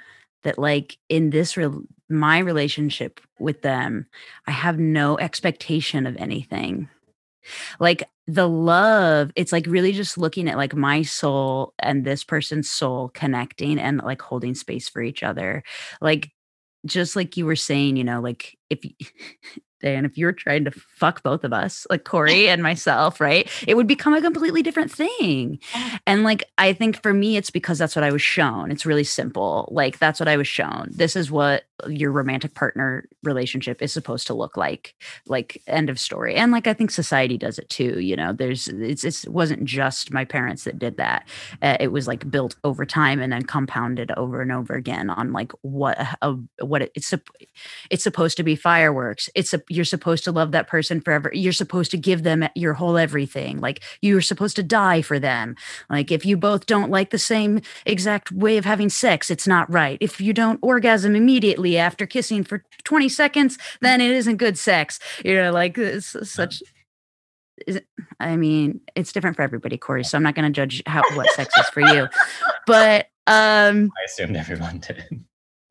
that, like, in this, re- my relationship with them, I have no expectation of anything. Like, the love, it's like really just looking at like my soul and this person's soul connecting and like holding space for each other. Like, just like you were saying, you know, like if (laughs) and if you're trying to fuck both of us, like Corey and myself, right? It would become a completely different thing. And like, I think for me, it's because that's what I was shown. It's really simple. Like, that's what I was shown. This is what your romantic partner relationship is supposed to look like. Like, end of story. And like, I think society does it too. You know, there's, it's, it wasn't just my parents that did that. Uh, it was like built over time and then compounded over and over again on like what, a, what it, it's, it's supposed to be fireworks. It's a, you're supposed to love that person forever. You're supposed to give them your whole everything. Like you're supposed to die for them. Like if you both don't like the same exact way of having sex, it's not right. If you don't orgasm immediately after kissing for 20 seconds, then it isn't good sex. You know, like it's such is it, I mean, it's different for everybody, Corey. So I'm not going to judge how what sex is for you, (laughs) but um, I assumed everyone did.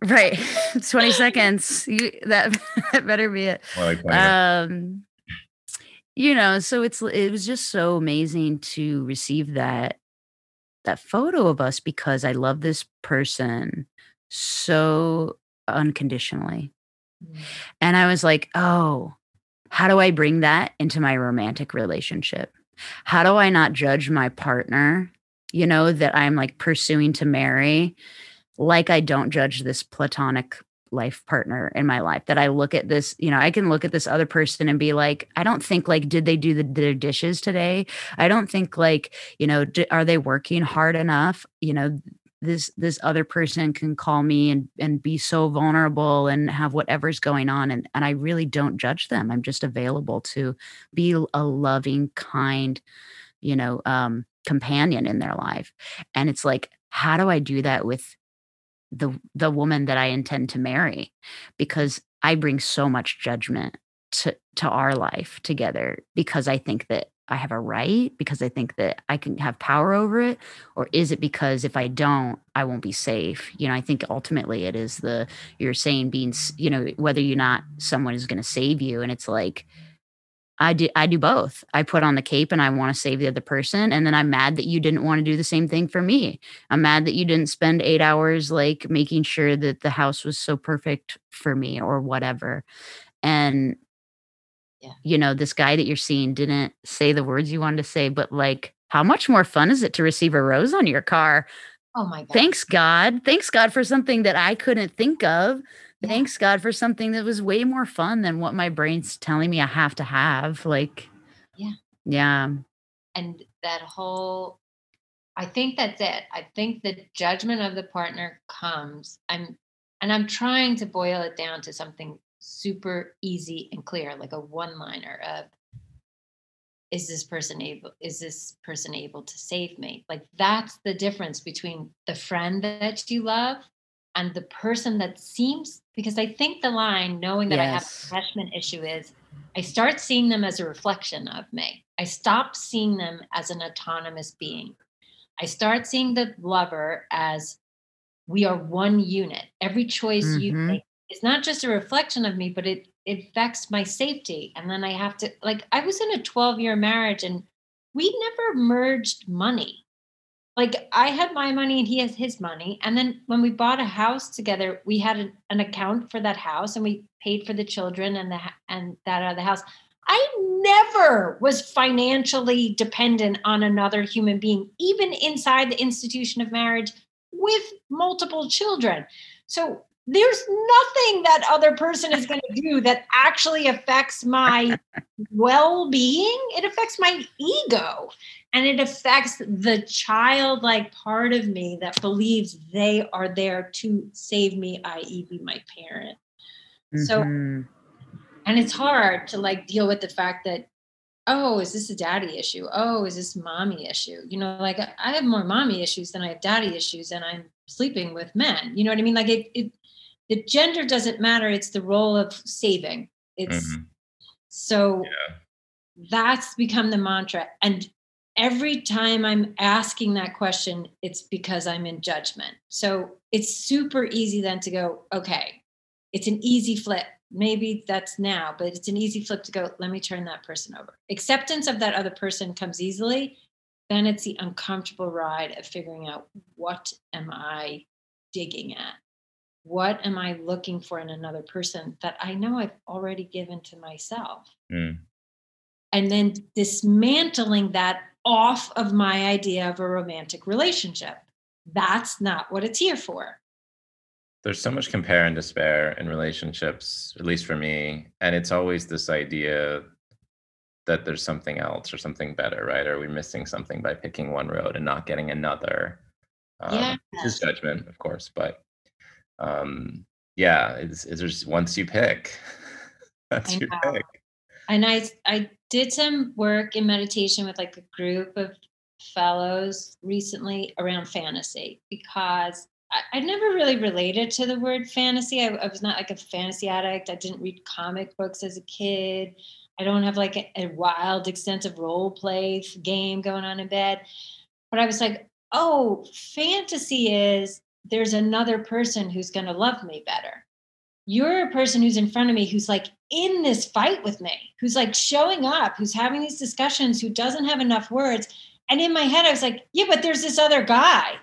Right. (laughs) 20 seconds. You, that, (laughs) that better be it. Like um, you know, so it's it was just so amazing to receive that that photo of us because I love this person so unconditionally. Mm. And I was like, "Oh, how do I bring that into my romantic relationship? How do I not judge my partner, you know, that I'm like pursuing to marry like I don't judge this platonic life partner in my life that I look at this, you know, I can look at this other person and be like, I don't think like, did they do the, their dishes today? I don't think like, you know, d- are they working hard enough? You know, this this other person can call me and and be so vulnerable and have whatever's going on and and I really don't judge them. I'm just available to be a loving, kind, you know, um companion in their life. And it's like how do I do that with the the woman that I intend to marry because I bring so much judgment to to our life together because I think that I have a right because I think that I can have power over it or is it because if I don't I won't be safe? You know I think ultimately it is the you're saying being you know whether you're not someone is going to save you and it's like I do I do both. I put on the cape and I want to save the other person and then I'm mad that you didn't want to do the same thing for me. I'm mad that you didn't spend 8 hours like making sure that the house was so perfect for me or whatever. And yeah. you know, this guy that you're seeing didn't say the words you wanted to say, but like how much more fun is it to receive a rose on your car? Oh my god. Thanks God. Thanks God for something that I couldn't think of thanks God for something that was way more fun than what my brain's telling me I have to have. Like, yeah. Yeah. And that whole, I think that's it. I think the judgment of the partner comes. I'm, and I'm trying to boil it down to something super easy and clear, like a one liner of, is this person able is this person able to save me like that's the difference between the friend that you love and the person that seems because I think the line, knowing that yes. I have a attachment issue, is I start seeing them as a reflection of me. I stop seeing them as an autonomous being. I start seeing the lover as we are one unit. Every choice mm-hmm. you make is not just a reflection of me, but it it affects my safety. And then I have to like I was in a 12 year marriage and we never merged money like I had my money and he has his money. And then when we bought a house together, we had an, an account for that house and we paid for the children and the and that other house. I never was financially dependent on another human being, even inside the institution of marriage with multiple children. So there's nothing that other person is going to do that actually affects my (laughs) well-being. It affects my ego. And it affects the childlike part of me that believes they are there to save me i.e be my parent. So Mhm. and it's hard to like deal with the fact that oh is this a daddy issue? Oh is this mommy issue? You know like i I have more mommy issues than i have daddy issues and i'm sleeping with men. You know what i mean? Like it, it the gender doesn't matter it's the role of saving. It's Mhm. so that's become the mantra and every time i'm asking that question it's because i'm in judgment. So it's super easy then to go okay it's an easy flip. Maybe that's now but it's an easy flip to go let me turn that person over. Acceptance of that other person comes easily then it's the uncomfortable ride of figuring out what am i digging at what am i looking for in another person that i know i've already given to myself Mm. and then dismantling that off of my idea of a romantic relationship. That's not what it's here for. There's so much compare and despair in relationships, at least for me. And it's always this idea that there's something else or something better, right? Are we missing something by picking one road and not getting another? Um, This is judgment, of course, but um, yeah, it's, it's just once you pick, (laughs) that's I your know. pick. And I I did some work in meditation with like a group of fellows recently around fantasy because I, I never really related to the word fantasy. I, I was not like a fantasy addict. I didn't read comic books as a kid. I don't have like a, a wild, extensive role play game going on in bed. But I was like, oh, fantasy is there's another person who's going to love me better. You're a person who's in front of me who's like in this fight with me, who's like showing up, who's having these discussions, who doesn't have enough words. And in my head, I was like, yeah, but there's this other guy.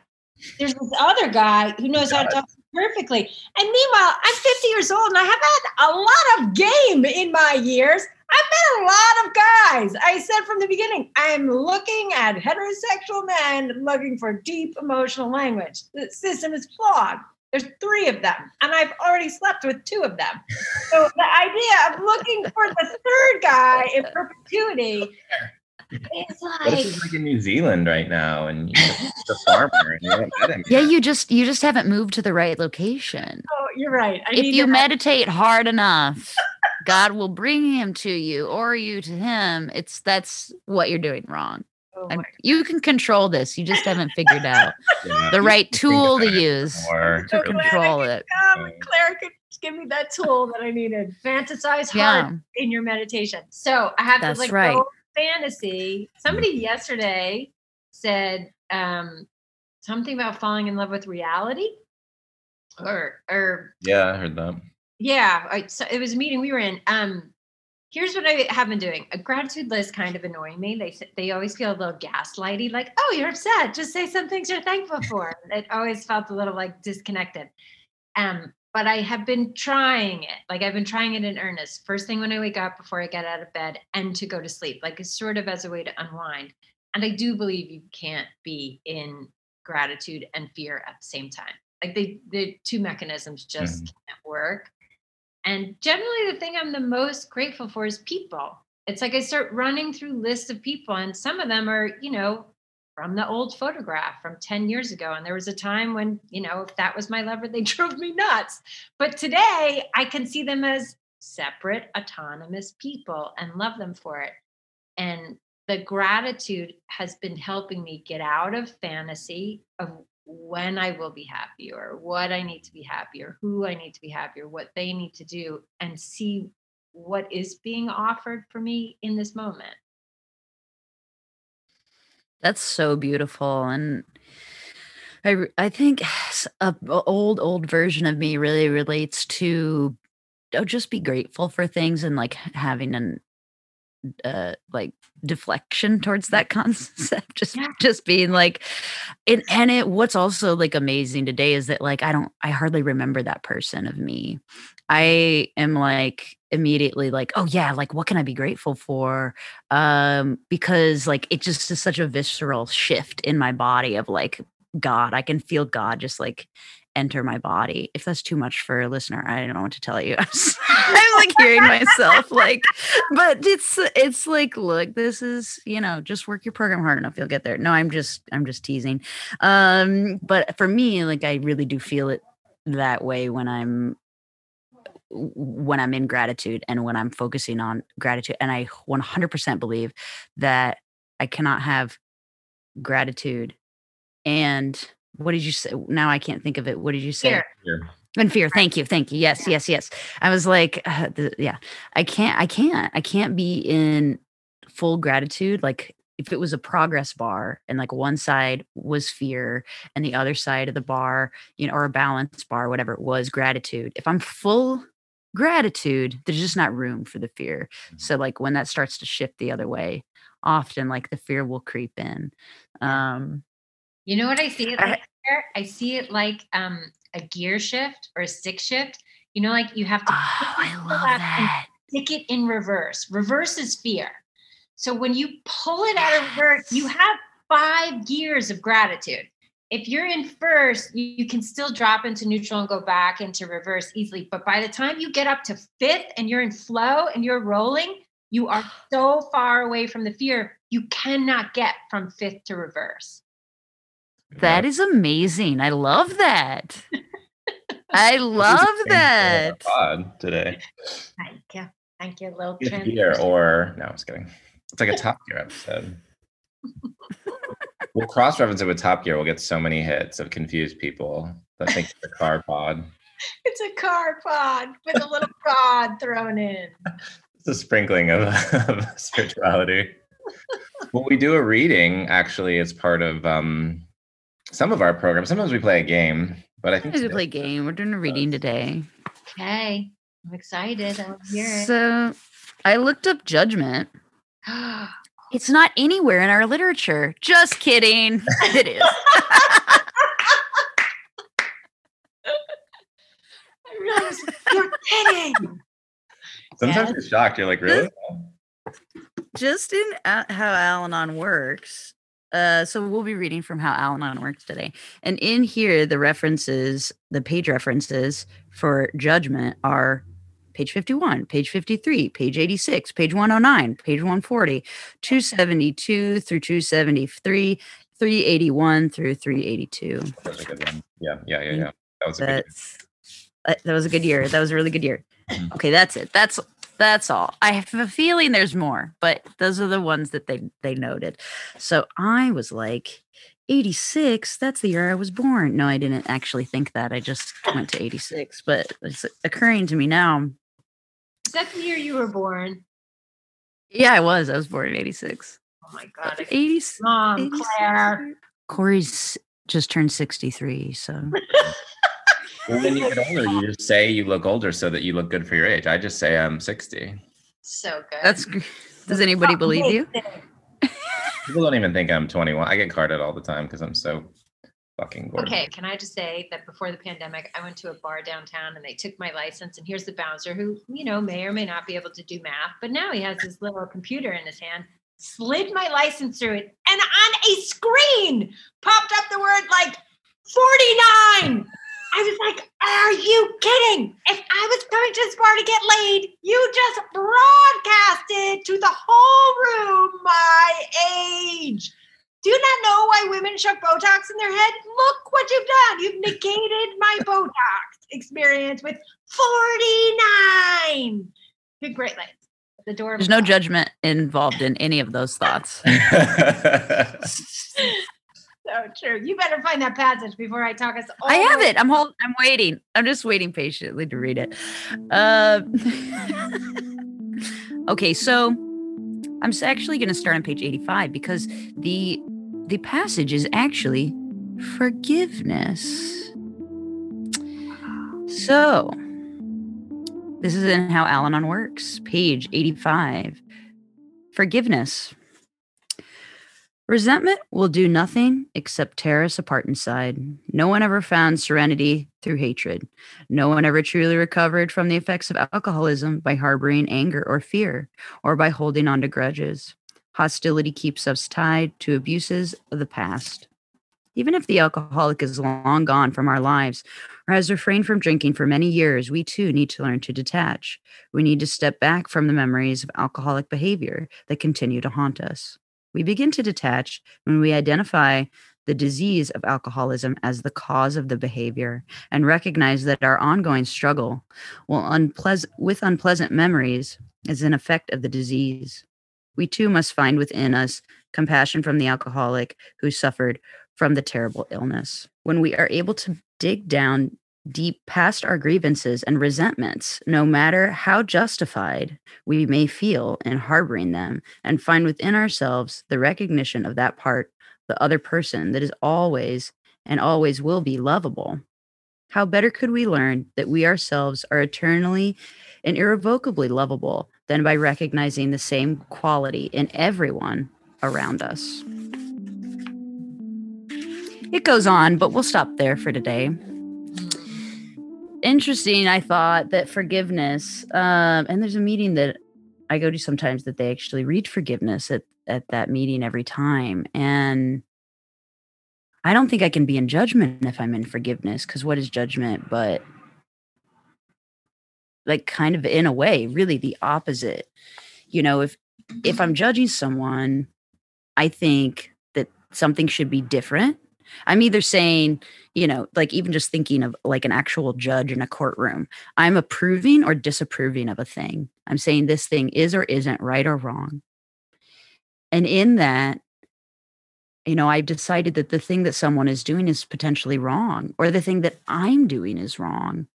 There's this other guy who knows how to talk perfectly. And meanwhile, I'm 50 years old and I have had a lot of game in my years. I've met a lot of guys. I said from the beginning, I'm looking at heterosexual men looking for deep emotional language. The system is flawed. There's three of them, and I've already slept with two of them. So (laughs) the idea of looking for the third guy in perpetuity (laughs) is What if like, he's like in New Zealand right now and you're the farmer and you met him Yeah, you just you just haven't moved to the right location. oh, you're right. I if need you to- meditate hard enough, (laughs) God will bring him to you or you to him. It's that's what you're doing wrong. oh And you can control this. You just haven't figured out (laughs) Yeah. the right tool to use more. to So control it. God, Claire could give me that tool that I needed. Fantasize hard Yeah. in your meditation. So I have That's to like right. go fantasy. Somebody yesterday said um, something about falling in love with reality, or or Yeah, I heard that. Yeah, I, so it was a meeting we were in. Um, here's what I have been doing: a gratitude list kind of annoying me. They they always feel a little gaslighty, like, "Oh, you're upset. Just say some things you're thankful for." it always felt a little like disconnected. Um, but I have been trying it. Like I've been trying it in earnest. First thing when I wake up, before I get out of bed, and to go to sleep, like it's sort of as a way to unwind. And I do believe you can't be in gratitude and fear at the same time. Like they, the two mechanisms just can't work. And generally, the thing I'm the most grateful for is people. It's like I start running through lists of people, and some of them are, you know, from the old photograph from 10 years ago. And there was a time when, you know, if that was my lover, they (laughs) drove me nuts. But today, I can see them as separate, autonomous people and love them for it. And the gratitude has been helping me get out of fantasy of when I will be happy or what I need to be happy or who I need to be happy or what they need to do and see what is being offered for me in this moment. That's so beautiful. And I I think a old old version of me really relates to oh, just be grateful for things and like having an uh like deflection towards that (laughs) concept (laughs) just Yeah. just being like and and it what's also like amazing today is that like i don't i hardly remember that person of me. I am like immediately like oh yeah like what can i be grateful for? Um because like it just is such a visceral shift in my body of like god. I can feel god just like enter my body. If that's too much for a listener, I don't know what to tell you. (laughs) I'm like hearing myself like, but it's it's like, look, this is, you know, just work your program hard enough, you'll get there. No, I'm just I'm just teasing. Um, but for me, like I really do feel it that way when I'm when I'm in gratitude and when I'm focusing on gratitude. And I 100% believe that I cannot have gratitude and what did you say? Now I can't think of it. What did you say? Fear. Fear. And fear. Thank you. Thank you. Yes, yes, yes. I was like, uh, the, yeah, I can't, I can't, I can't be in full gratitude. Like if it was a progress bar and like one side was fear and the other side of the bar, you know, or a balance bar, whatever it was, gratitude. If I'm full gratitude, there's just not room for the fear. So like when that starts to shift the other way, often like the fear will creep in. Um, You know what I see it I- like there? I see it like um a gear shift or a stick shift. You know, like you have to oh, I love that. stick it in reverse. Reverse is fear. So when you pull it out of reverse, you have five gears of gratitude. If you're in first, you, you can still drop into neutral and go back into reverse easily. But by the time you get up to fifth and you're in flow and you're rolling, you are (sighs) so far away from the fear, you cannot get from fifth to reverse. That is amazing. I love that. (laughs) I love that. Pod today. Thank you. Thank you. Little Fifth trend. gear or no, I'm just kidding. It's like a Top Gear episode. we'll cross reference it with Top Gear. We'll get so many hits of confused people that think it's a car pod. (laughs) It's a car pod with a little pod thrown in. It's a sprinkling of, (laughs) of spirituality. well, we do a reading actually as part of um, some of our programs. Sometimes we play a game, but I think sometimes We play a game. We're doing a reading today. Okay. I'm excited. I want to hear it. So I looked up judgment. (gasps) It's not anywhere in our literature. Just kidding. (laughs) It is. (laughs) I realized you're kidding. sometimes Yeah. you're shocked. You're like, really? Just in uh, how Al-Anon works. Uh, so we'll be reading from how Al-Anon works today. And in here, the references, the page references for judgment are page 51, page 53, page 86, page 109, page 140, 272 through 273, 381 through 382. That was a good one. Yeah, yeah, yeah, yeah. That was a good. That's uh, that was a good year. That was a really good year. Mhm. Okay, that's it. That's that's all. I have a feeling there's more, but those are the ones that they they noted. So I was like 86, that's the year I was born. No, I didn't actually think that. I just went to 86, but it's occurring to me now. Is that the year you were born? Yeah, I was. I was born in 86. Oh my God. I- 80, Mom, 86. Claire. Corey's just turned 63, so (laughs) Well, when you get older, you just say you look older so that you look good for your age. I just say I'm 60. So good. that's gr- does anybody believe you? (laughs) People don't even think I'm 21. I get carded all the time because I'm so fucking gorgeous. Okay, can I just say that before the pandemic, I went to a bar downtown and they took my license. And here's the bouncer who, you know, may or may not be able to do math, but now he has this little computer in his hand, slid my license through it, and on a screen popped up the word like 49. I was like, are you kidding? If I was coming to this bar to get laid, you just broadcasted to the whole room my age. Do you not know why women shove Botox in their head? Look what you've done. You've negated my Botox experience with 49. Good great lights. At The door. There's no judgment involved in any of those thoughts. (laughs) So true. You better find that passage before I talk us. All I have it. I'm hold, I'm waiting. I'm just waiting patiently to read it. Uh, (laughs) okay, so I'm actually going to start on page 85 because the the passage is actually forgiveness. So this is in how Al-Anon works, page 85. Forgiveness. Resentment will do nothing except tear us apart inside. No one ever found serenity through hatred. No one ever truly recovered from the effects of alcoholism by harboring anger or fear, or by holding on to grudges. Hostility keeps us tied to abuses of the past. Even if the alcoholic is long gone from our lives or has refrained from drinking for many years, we too need to learn to detach. We need to step back from the memories of alcoholic behavior that continue to haunt us. We begin to detach when we identify the disease of alcoholism as the cause of the behavior and recognize that our ongoing struggle with unpleasant memories is an effect of the disease. We too must find within us compassion from the alcoholic who suffered from the terrible illness. When we are able to dig down deep past our grievances and resentments, no matter how justified we may feel in harboring them, and find within ourselves the recognition of that part, the other person that is always and always will be lovable. How better could we learn that we ourselves are eternally and irrevocably lovable than by recognizing the same quality in everyone around us? It goes on, but we'll stop there for today. Interesting, I thought that forgiveness, um, and there's a meeting that I go to sometimes that they actually read forgiveness at, at that meeting every time. And I don't think I can be in judgment if I'm in forgiveness, because what is judgment but like kind of in a way, really the opposite. You know, if if I'm judging someone, I think that something should be different I'm either saying, you know, like even just thinking of like an actual judge in a courtroom, I'm approving or disapproving of a thing. I'm saying this thing is or isn't right or wrong. And in that, you know, I've decided that the thing that someone is doing is potentially wrong, or the thing that I'm doing is wrong,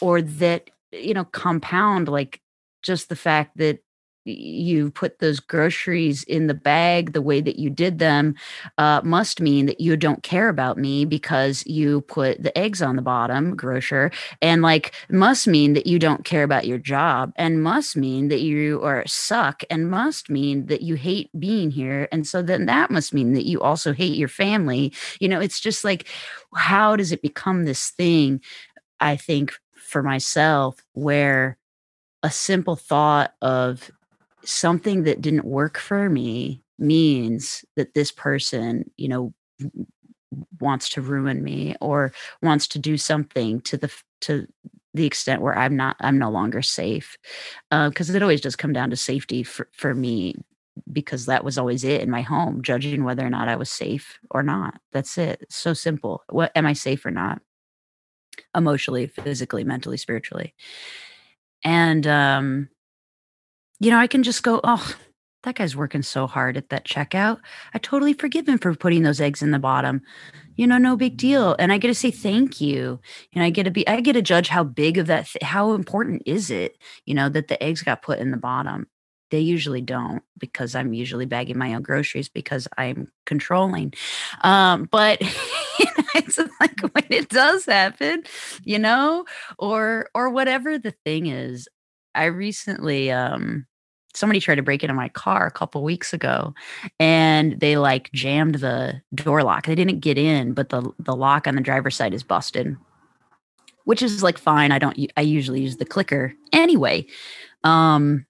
or that, you know, compound like just the fact that you put those groceries in the bag the way that you did them uh, must mean that you don't care about me because you put the eggs on the bottom grocer and like must mean that you don't care about your job and must mean that you are suck and must mean that you hate being here and so then that must mean that you also hate your family. You know it's just like how does it become this thing i think for myself where a simple thought of something that didn't work for me means that this person, you know, wants to ruin me or wants to do something to the to the extent where I'm not I'm no longer safe. Because uh, it always does come down to safety for, for me because that was always it in my home, judging whether or not I was safe or not. That's it. It's so simple. What am I safe or not? Emotionally, physically, mentally, spiritually. And um you know, I can just go, oh, that guy's working so hard at that checkout. I totally forgive him for putting those eggs in the bottom. You know, no big deal. And I get to say thank you. Know, I get to be, I get to judge how big of that, th- how important is it, you know, that the eggs got put in the bottom. They usually don't because I'm usually bagging my own groceries because I'm controlling. Um, but (laughs) it's like when it does happen, you know, or or whatever the thing is, I recently um somebody tried to break into my car a couple weeks ago and they like jammed the door lock. They didn't get in, but the the lock on the driver's side is busted. Which is like fine. I don't I usually use the clicker anyway. Um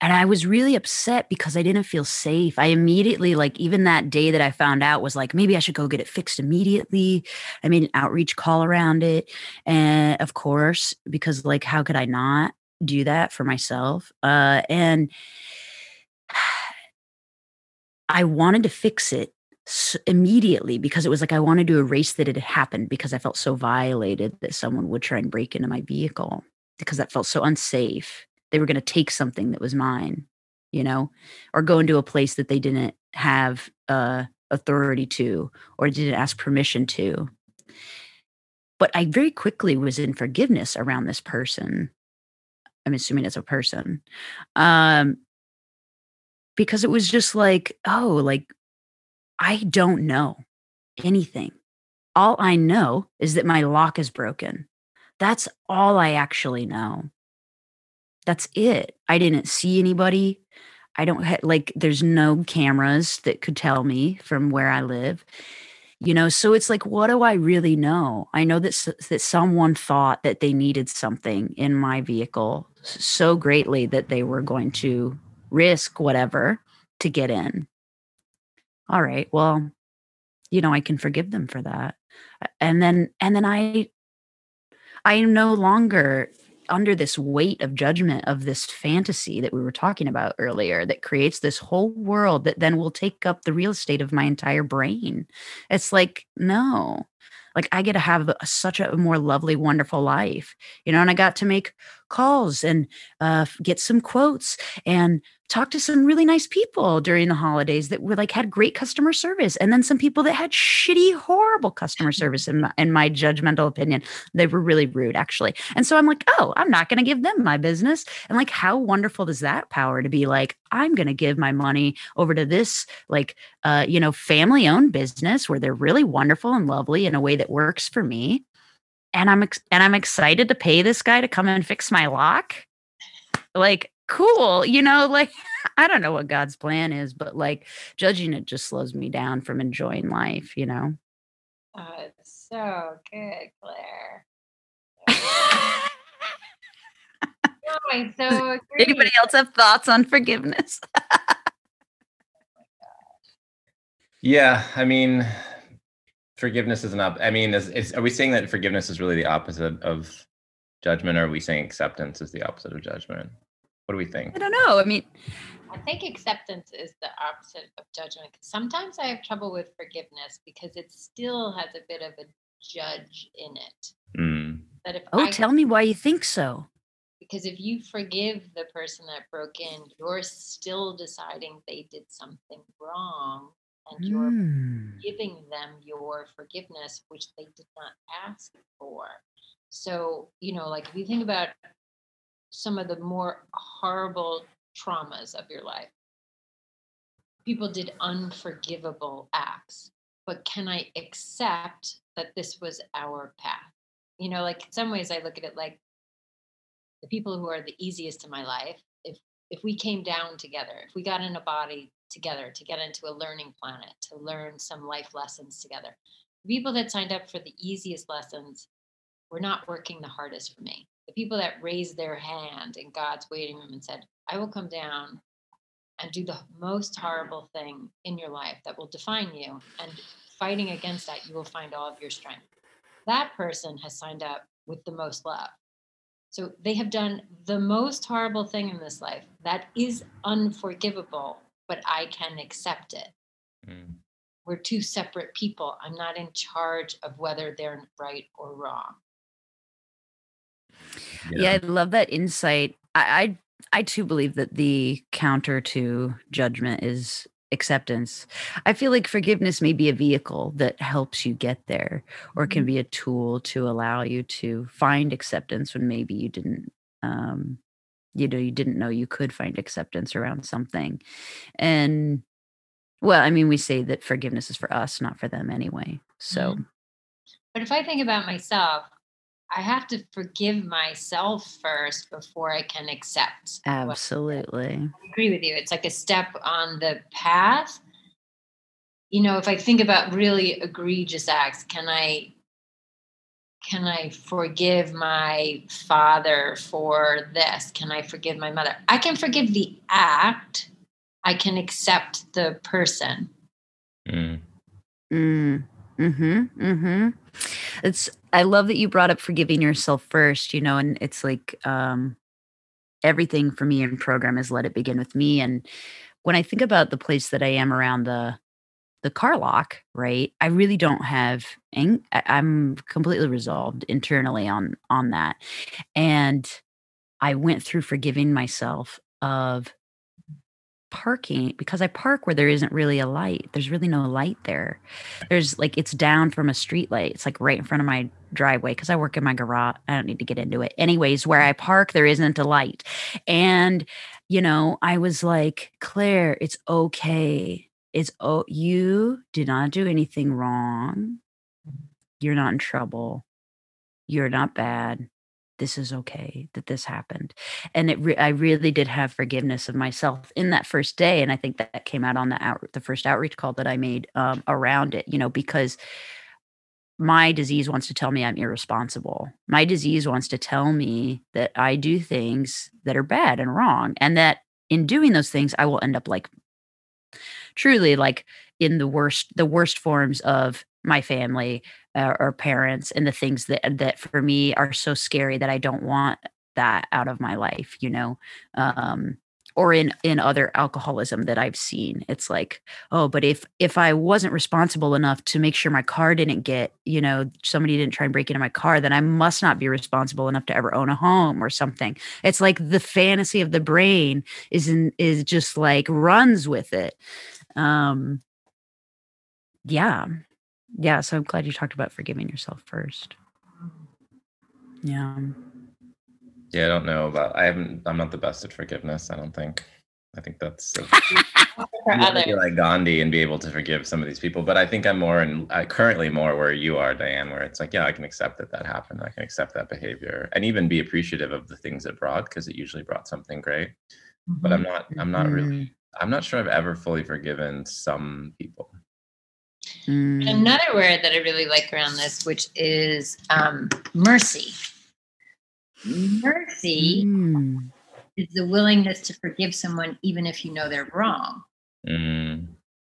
and I was really upset because I didn't feel safe. I immediately, like, even that day that I found out, was like, maybe I should go get it fixed immediately. I made an outreach call around it. And of course, because, like, how could I not do that for myself? Uh, and I wanted to fix it immediately because it was like I wanted to erase that it had happened because I felt so violated that someone would try and break into my vehicle because that felt so unsafe they were going to take something that was mine, you know, or go into a place that they didn't have uh, authority to or didn't ask permission to. But I very quickly was in forgiveness around this person. I'm assuming it's a person. Um, because it was just like, oh, like, I don't know anything. All I know is that my lock is broken. That's all I actually know that's it. I didn't see anybody. I don't have like there's no cameras that could tell me from where I live. You know, so it's like what do I really know? I know that that someone thought that they needed something in my vehicle so greatly that they were going to risk whatever to get in. All right. Well, you know, I can forgive them for that. And then and then I I am no longer under this weight of judgment of this fantasy that we were talking about earlier that creates this whole world that then will take up the real estate of my entire brain. It's like, no, like I get to have a, such a more lovely, wonderful life, you know, and I got to make calls and uh, get some quotes and talk to some really nice people during the holidays that were like had great customer service and then some people that had shitty horrible customer service in my, in my judgmental opinion. They were really rude actually. And so i'm like oh i'm not going to give them my business. And like how wonderful does that power to be like i'm going to give my money over to this like uh you know family owned business where they're really wonderful and lovely in a way that works for me and i'm ex- and i'm excited to pay this guy to come and fix my lock? Like cool you know like (laughs) i don't know what god's plan is but like judging it just slows me down from enjoying life you know? Oh, it's so good claire. (laughs) Oh, I so agree. anybody else have thoughts on forgiveness? Yeah i mean forgiveness is an op i mean is, is are we saying that forgiveness is really the opposite of judgment or are we saying acceptance is the opposite of judgment what do we think? I don't know. I mean, I think acceptance is the opposite of judgment. Sometimes I have trouble with forgiveness because it still has a bit of a judge in it. Mm. That if oh, I, tell me why you think so. Because if you forgive the person that broke in, you're still deciding they did something wrong and you're Mm. giving them your forgiveness, which they did not ask for. So, you know, like if you think about some of the more horrible traumas of your life. People did unforgivable acts, but can I accept that this was our path? You know, like in some ways I look at it like the people who are the easiest in my life, if if we came down together, if we got in a body together to get into a learning planet, to learn some life lessons together. The people that signed up for the easiest lessons were not working the hardest for me the people that raised their hand in God's waiting room and said, I will come down and do the most horrible thing in your life that will define you. And fighting against that, you will find all of your strength. That person has signed up with the most love. So they have done the most horrible thing in this life that is unforgivable, but I can accept it. Mm. We're two separate people. I'm not in charge of whether they're right or wrong. Yeah. I love that insight. I, I I too believe that the counter to judgment is acceptance. I feel like forgiveness may be a vehicle that helps you get there or can Mhm. be a tool to allow you to find acceptance when maybe you didn't um you know you didn't know you could find acceptance around something. And well, I mean we say that forgiveness is for us, not for them anyway. So Mhm. But if I think about myself, I have to forgive myself first before I can accept. absolutely. I agree with you. It's like a step on the path. You know, if I think about really egregious acts, can I can I forgive my father for this? Can I forgive my mother? I can forgive the act. I can accept the person. Mm. Mm. Mm-hmm. Mm-hmm. It's I love that you brought up forgiving yourself first, you know, and it's like um everything for me in program is let it begin with me. And when I think about the place that I am around the the car lock, right? I really don't have ang- I'm completely resolved internally on on that. And I went through forgiving myself of parking because I park where there isn't really a light. There's really no light there. There's like it's down from a street light. It's like right in front of my driveway because I work in my garage. I don't need to get into it. Anyways, where I park, there isn't a light. And, you know, I was like, Claire, it's okay. It's oh, you did not do anything wrong. You're not in trouble. You're not bad this is okay that this happened. And it re- i really did have forgiveness of myself in that first day and i think that, came out on the out the first outreach call that i made um, around it you know because my disease wants to tell me i'm irresponsible. My disease wants to tell me that i do things that are bad and wrong and that in doing those things i will end up like truly like in the worst the worst forms of my family uh, or parents and the things that that for me are so scary that I don't want that out of my life, you know. Um or in in other alcoholism that I've seen. It's like, oh, but if if I wasn't responsible enough to make sure my car didn't get, you know, somebody didn't try and break into my car, then I must not be responsible enough to ever own a home or something. It's like the fantasy of the brain is in is just like runs with it. Um yeah. Yeah, so I'm glad you talked about forgiving yourself first. Yeah. Yeah, I don't know about. I haven't. I'm not the best at forgiveness. I don't think. I think that's (laughs) For you to be like Gandhi and be able to forgive some of these people. But I think I'm more and uh, currently more where you are, Diane, where it's like, yeah, I can accept that that happened. I can accept that behavior, and even be appreciative of the things it brought because it usually brought something great. But I'm not. I'm not really. I'm not sure I've ever fully forgiven some people. Mm. Another word that I really like around this, which is um, mercy. Mercy Mm. is the willingness to forgive someone even if you know they're wrong. Mm,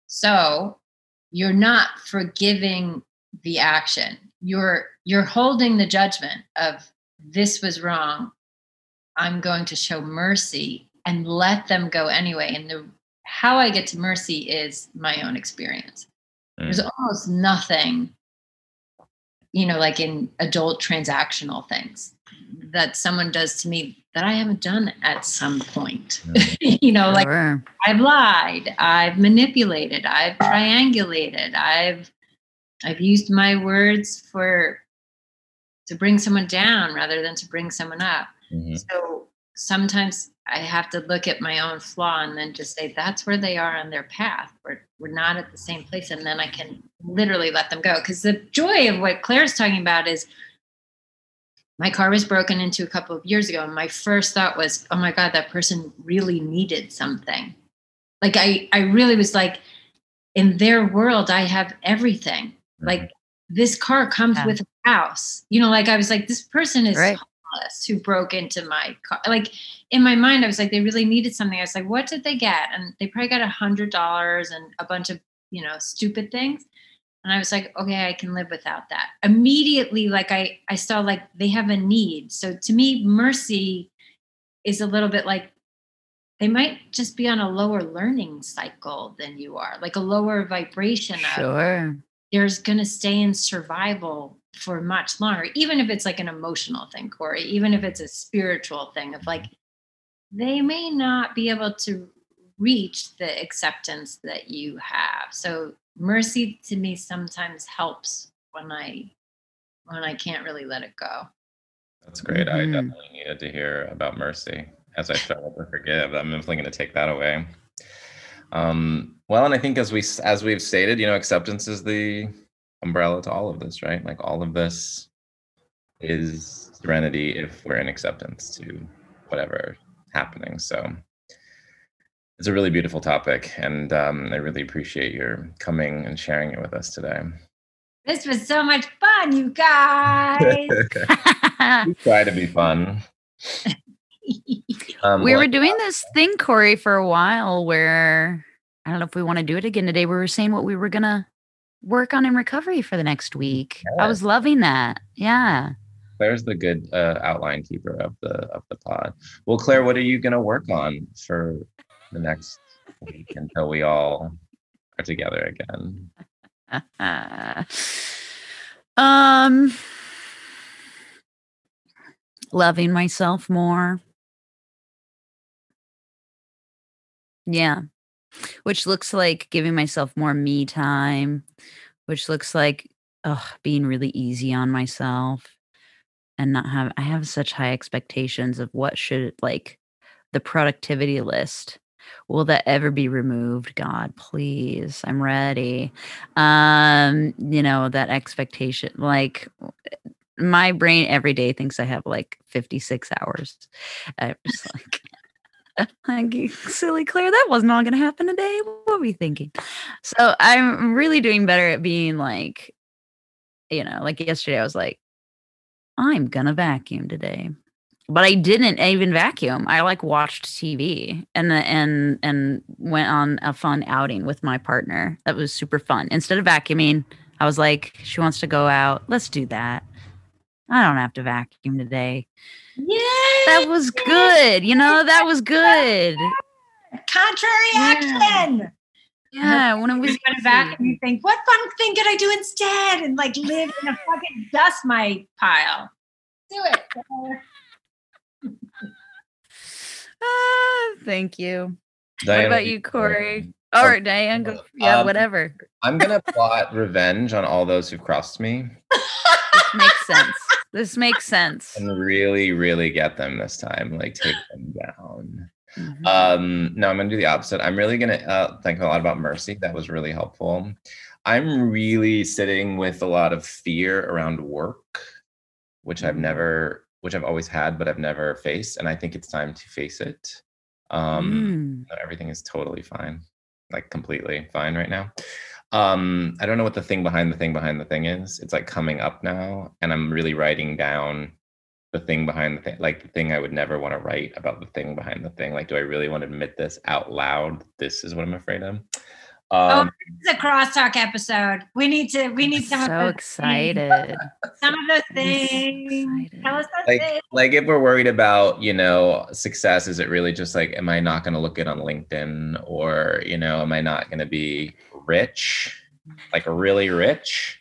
So you're not forgiving the action. You're you're holding the judgment of this was wrong. I'm going to show mercy and let them go anyway. And the how I get to mercy is my own experience. There's mm, almost nothing, you know, like in adult transactional things that someone does to me that I haven't done at some point. mm, (laughs) you know, like Sure. I've lied, I've manipulated, I've triangulated, I've I've used my words for to bring someone down rather than to bring someone up. mhm. So sometimes I have to look at my own flaw and then just say that's where they are on their path. We're we're not at the same place, and then I can literally let them go. Because the joy of what Claire's talking about is my car was broken into a couple of years ago, and my first thought was, "Oh my God, that person really needed something." Like I I really was like, in their world, I have everything. Mm-hmm. Like this car comes Yeah. with a house. You know, like I was like, this person is Right. Homeless who broke into my car. Like in my mind, I was like, they really needed something. I was like, what did they get? And they probably got a hundred dollars and a bunch of, you know, stupid things. And I was like, okay, I can live without that. Immediately, like I, I saw like they have a need. So to me, mercy is a little bit like they might just be on a lower learning cycle than you are, like a lower vibration of Sure. there's going to stay in survival for much longer, even if it's like an emotional thing, Corey, even if it's a spiritual thing of like, they may not be able to reach the acceptance that you have. So mercy to me sometimes helps when I when I can't really let it go. That's great. I Mhm. definitely needed to hear about mercy as I struggle to forgive. I'm definitely going to take that away. Um, well, and I think as we as we've stated, you know, acceptance is the umbrella to all of this, right? Like all of this is serenity if we're in acceptance to whatever happening. So it's a really beautiful topic, and um, I really appreciate your coming and sharing it with us today. This was so much fun, you guys. (laughs) we try to be fun. (laughs) Um, we well, were doing this thing, Corey, for a while where I don't know if we want to do it again today. We were saying what we were gonna work on in recovery for the next week. I was loving that. Yeah. Claire's the good uh, outline keeper of the of the pod. Well, Claire, what are you going to work on for the next week until we all are together again? (laughs) um loving myself more. Yeah. Which looks like giving myself more me time, which looks like ugh, being really easy on myself and not have I have such high expectations of what should like the productivity list. Will that ever be removed? God, please. I'm ready. Um, you know, that expectation like my brain every day thinks I have like 56 hours. I'm just (laughs) like, (laughs) like "You silly Claire, that was not going to happen today. What were you thinking? So I'm really doing better at being like, you know, like yesterday, I was like, I'm going to vacuum today. but I didn't even vacuum. I like watched TV and and and went on a fun outing with my partner. That was super fun. Instead of vacuuming, I was like, she wants to go out. Let's do that. I don't have to vacuum today. Yay! That was good. You know, that was good. Contrary action. Yeah, when it was You go to vacuum, you think, what fun thing could I do instead? And like live in a fucking dust mite pile. Do it. (laughs) Ah, thank you. What about you, Corey? Oh, All right, Diane, go. Yeah, um, whatever. I'm gonna plot revenge on all those who've crossed me This makes sense. This makes sense. and really, really get them this time. Like take them down. Mhm. Um, no, I'm gonna do the opposite. I'm really gonna uh, think a lot about mercy. That was really helpful. I'm really sitting with a lot of fear around work, which I've Mm. never, which I've always had, but I've never faced, and I think it's time to face it. Um, Mm. everything is totally fine, like completely fine right now. Um, I don't know what the thing behind the thing behind the thing is. It's like coming up now, and I'm really writing down the thing behind the thing, like the thing I would never want to write about the thing behind the thing. Like, do I really want to admit this out loud? This is what I'm afraid of. Um, This is a crosstalk episode. We need to. We need some so of those excited. (laughs) Some of those I'm so things. Tell us those like things. like if we're worried about you know success is it really just like am i not going to look good on linkedin or you know am i not going to be rich like really rich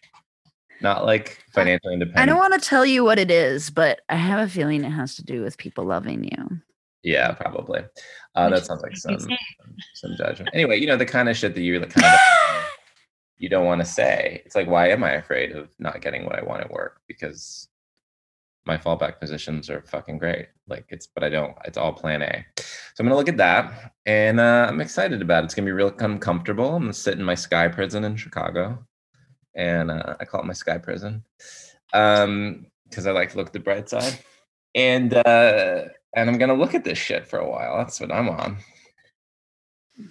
not like financially independent? I don't want to tell you what it is, but I have a feeling it has to do with people loving you. Yeah probably. Uh, that sounds like some some judgment. Anyway you know the kind of shit that you kind of (laughs) you don't want to say. It's like why am i afraid of not getting what i want at work? Because my fallback positions are fucking great. Like it's but i don't it's all plan a. So i'm gonna look at that and uh, i'm excited about it. It's gonna be real uncomfortable. I'm gonna sit in my sky prison in chicago and uh, i call it my sky prison um because i like to look at the bright side. And uh and i'm gonna look at this shit for a while that's what i'm on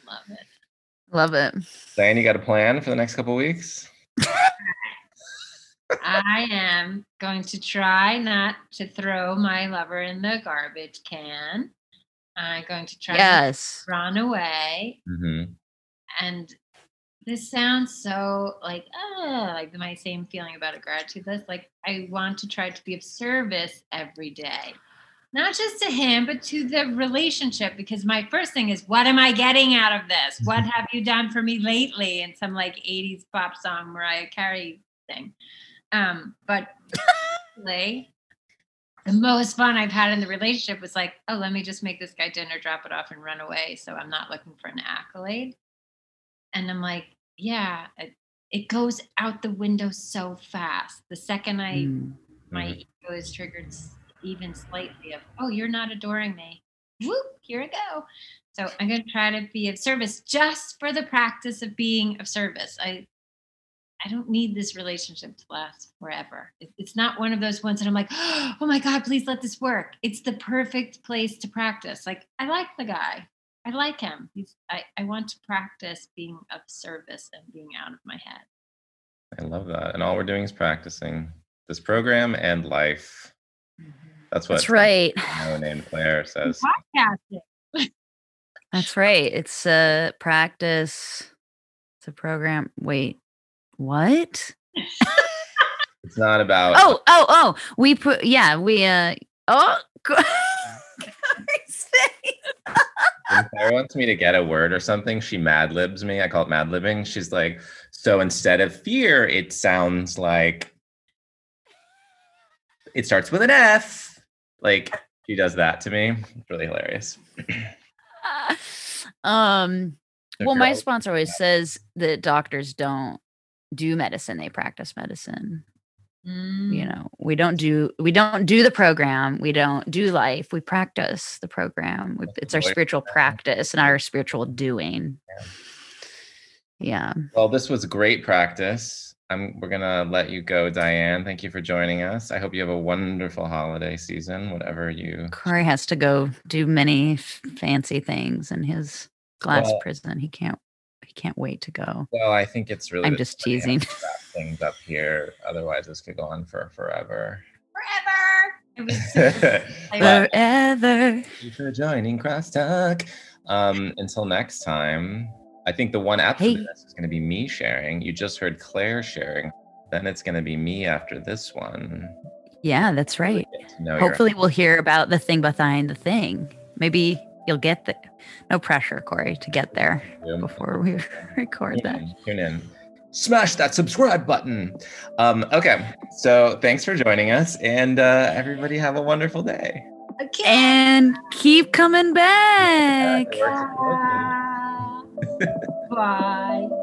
Love it. Love it. Diane, you got a plan for the next couple weeks? I am going to try not to throw my lover in the garbage can. I'm going to try Yes. to run away. Mm-hmm. And this sounds so like, uh, like my same feeling about a gratitude list. Like I want to try to be of service every day. Not just to him, but to the relationship. Because my first thing is, what am I getting out of this? What have you done for me lately? In some like 80s pop song Mariah Carey thing. Um, but (laughs) the most fun I've had in the relationship was like, oh, let me just make this guy dinner, drop it off, and run away. So I'm not looking for an accolade. And I'm like, yeah, it, it goes out the window so fast. The second I Mm. my ego is triggered even slightly of, oh, you're not adoring me. Whoop, here I go. So I'm going to try to be of service just for the practice of being of service. I I don't need this relationship to last forever. It's not one of those ones that I'm like, oh my God, please let this work. It's the perfect place to practice. Like, I like the guy. I like him. He's, I, I want to practice being of service and being out of my head. I love that. And all we're doing is practicing this program and life. That's what That's right. No name Claire (laughs) says. Podcasting. That's right. It's a practice. It's a program. Wait, what? (laughs) It's not about Oh, oh, oh. We put, yeah, we, uh, oh, when Claire (laughs) wants me to get a word or something, she mad libs me. I call it mad libbing. She's like, so instead of fear, it sounds like it starts with an F. Like she does that to me. It's really hilarious. (laughs) um, If well, my sponsor always says that doctors don't do medicine, they practice medicine. you Mm. know we don't do we don't do the program we don't do life we practice the program we, it's our spiritual practice not our spiritual doing yeah Well, this was great practice. I'm, we're gonna let you go, Diane. Thank you for joining us. I hope you have a wonderful holiday season, whatever you. corey has to go do many f- fancy things in his glass Well- prison he can't he can't wait to go Well, I think it's really. i'm just time we have teasing things up here. Otherwise, this could go on for forever. Forever. (laughs) Forever. Thank you for joining Crosstalk. Um, until next time, I think the one after Hey. this is going to be me sharing. You just heard Claire sharing. Then it's going to be me after this one. Yeah, that's right. Get to know your- Hopefully, we'll hear about the thing behind the thing. Maybe you'll get the no pressure, Corey, to get there before we (laughs) record tune that. tune in. Smash that subscribe button. Um, okay, so thanks for joining us, and uh, everybody have a wonderful day. Okay. And keep coming back. It Bye.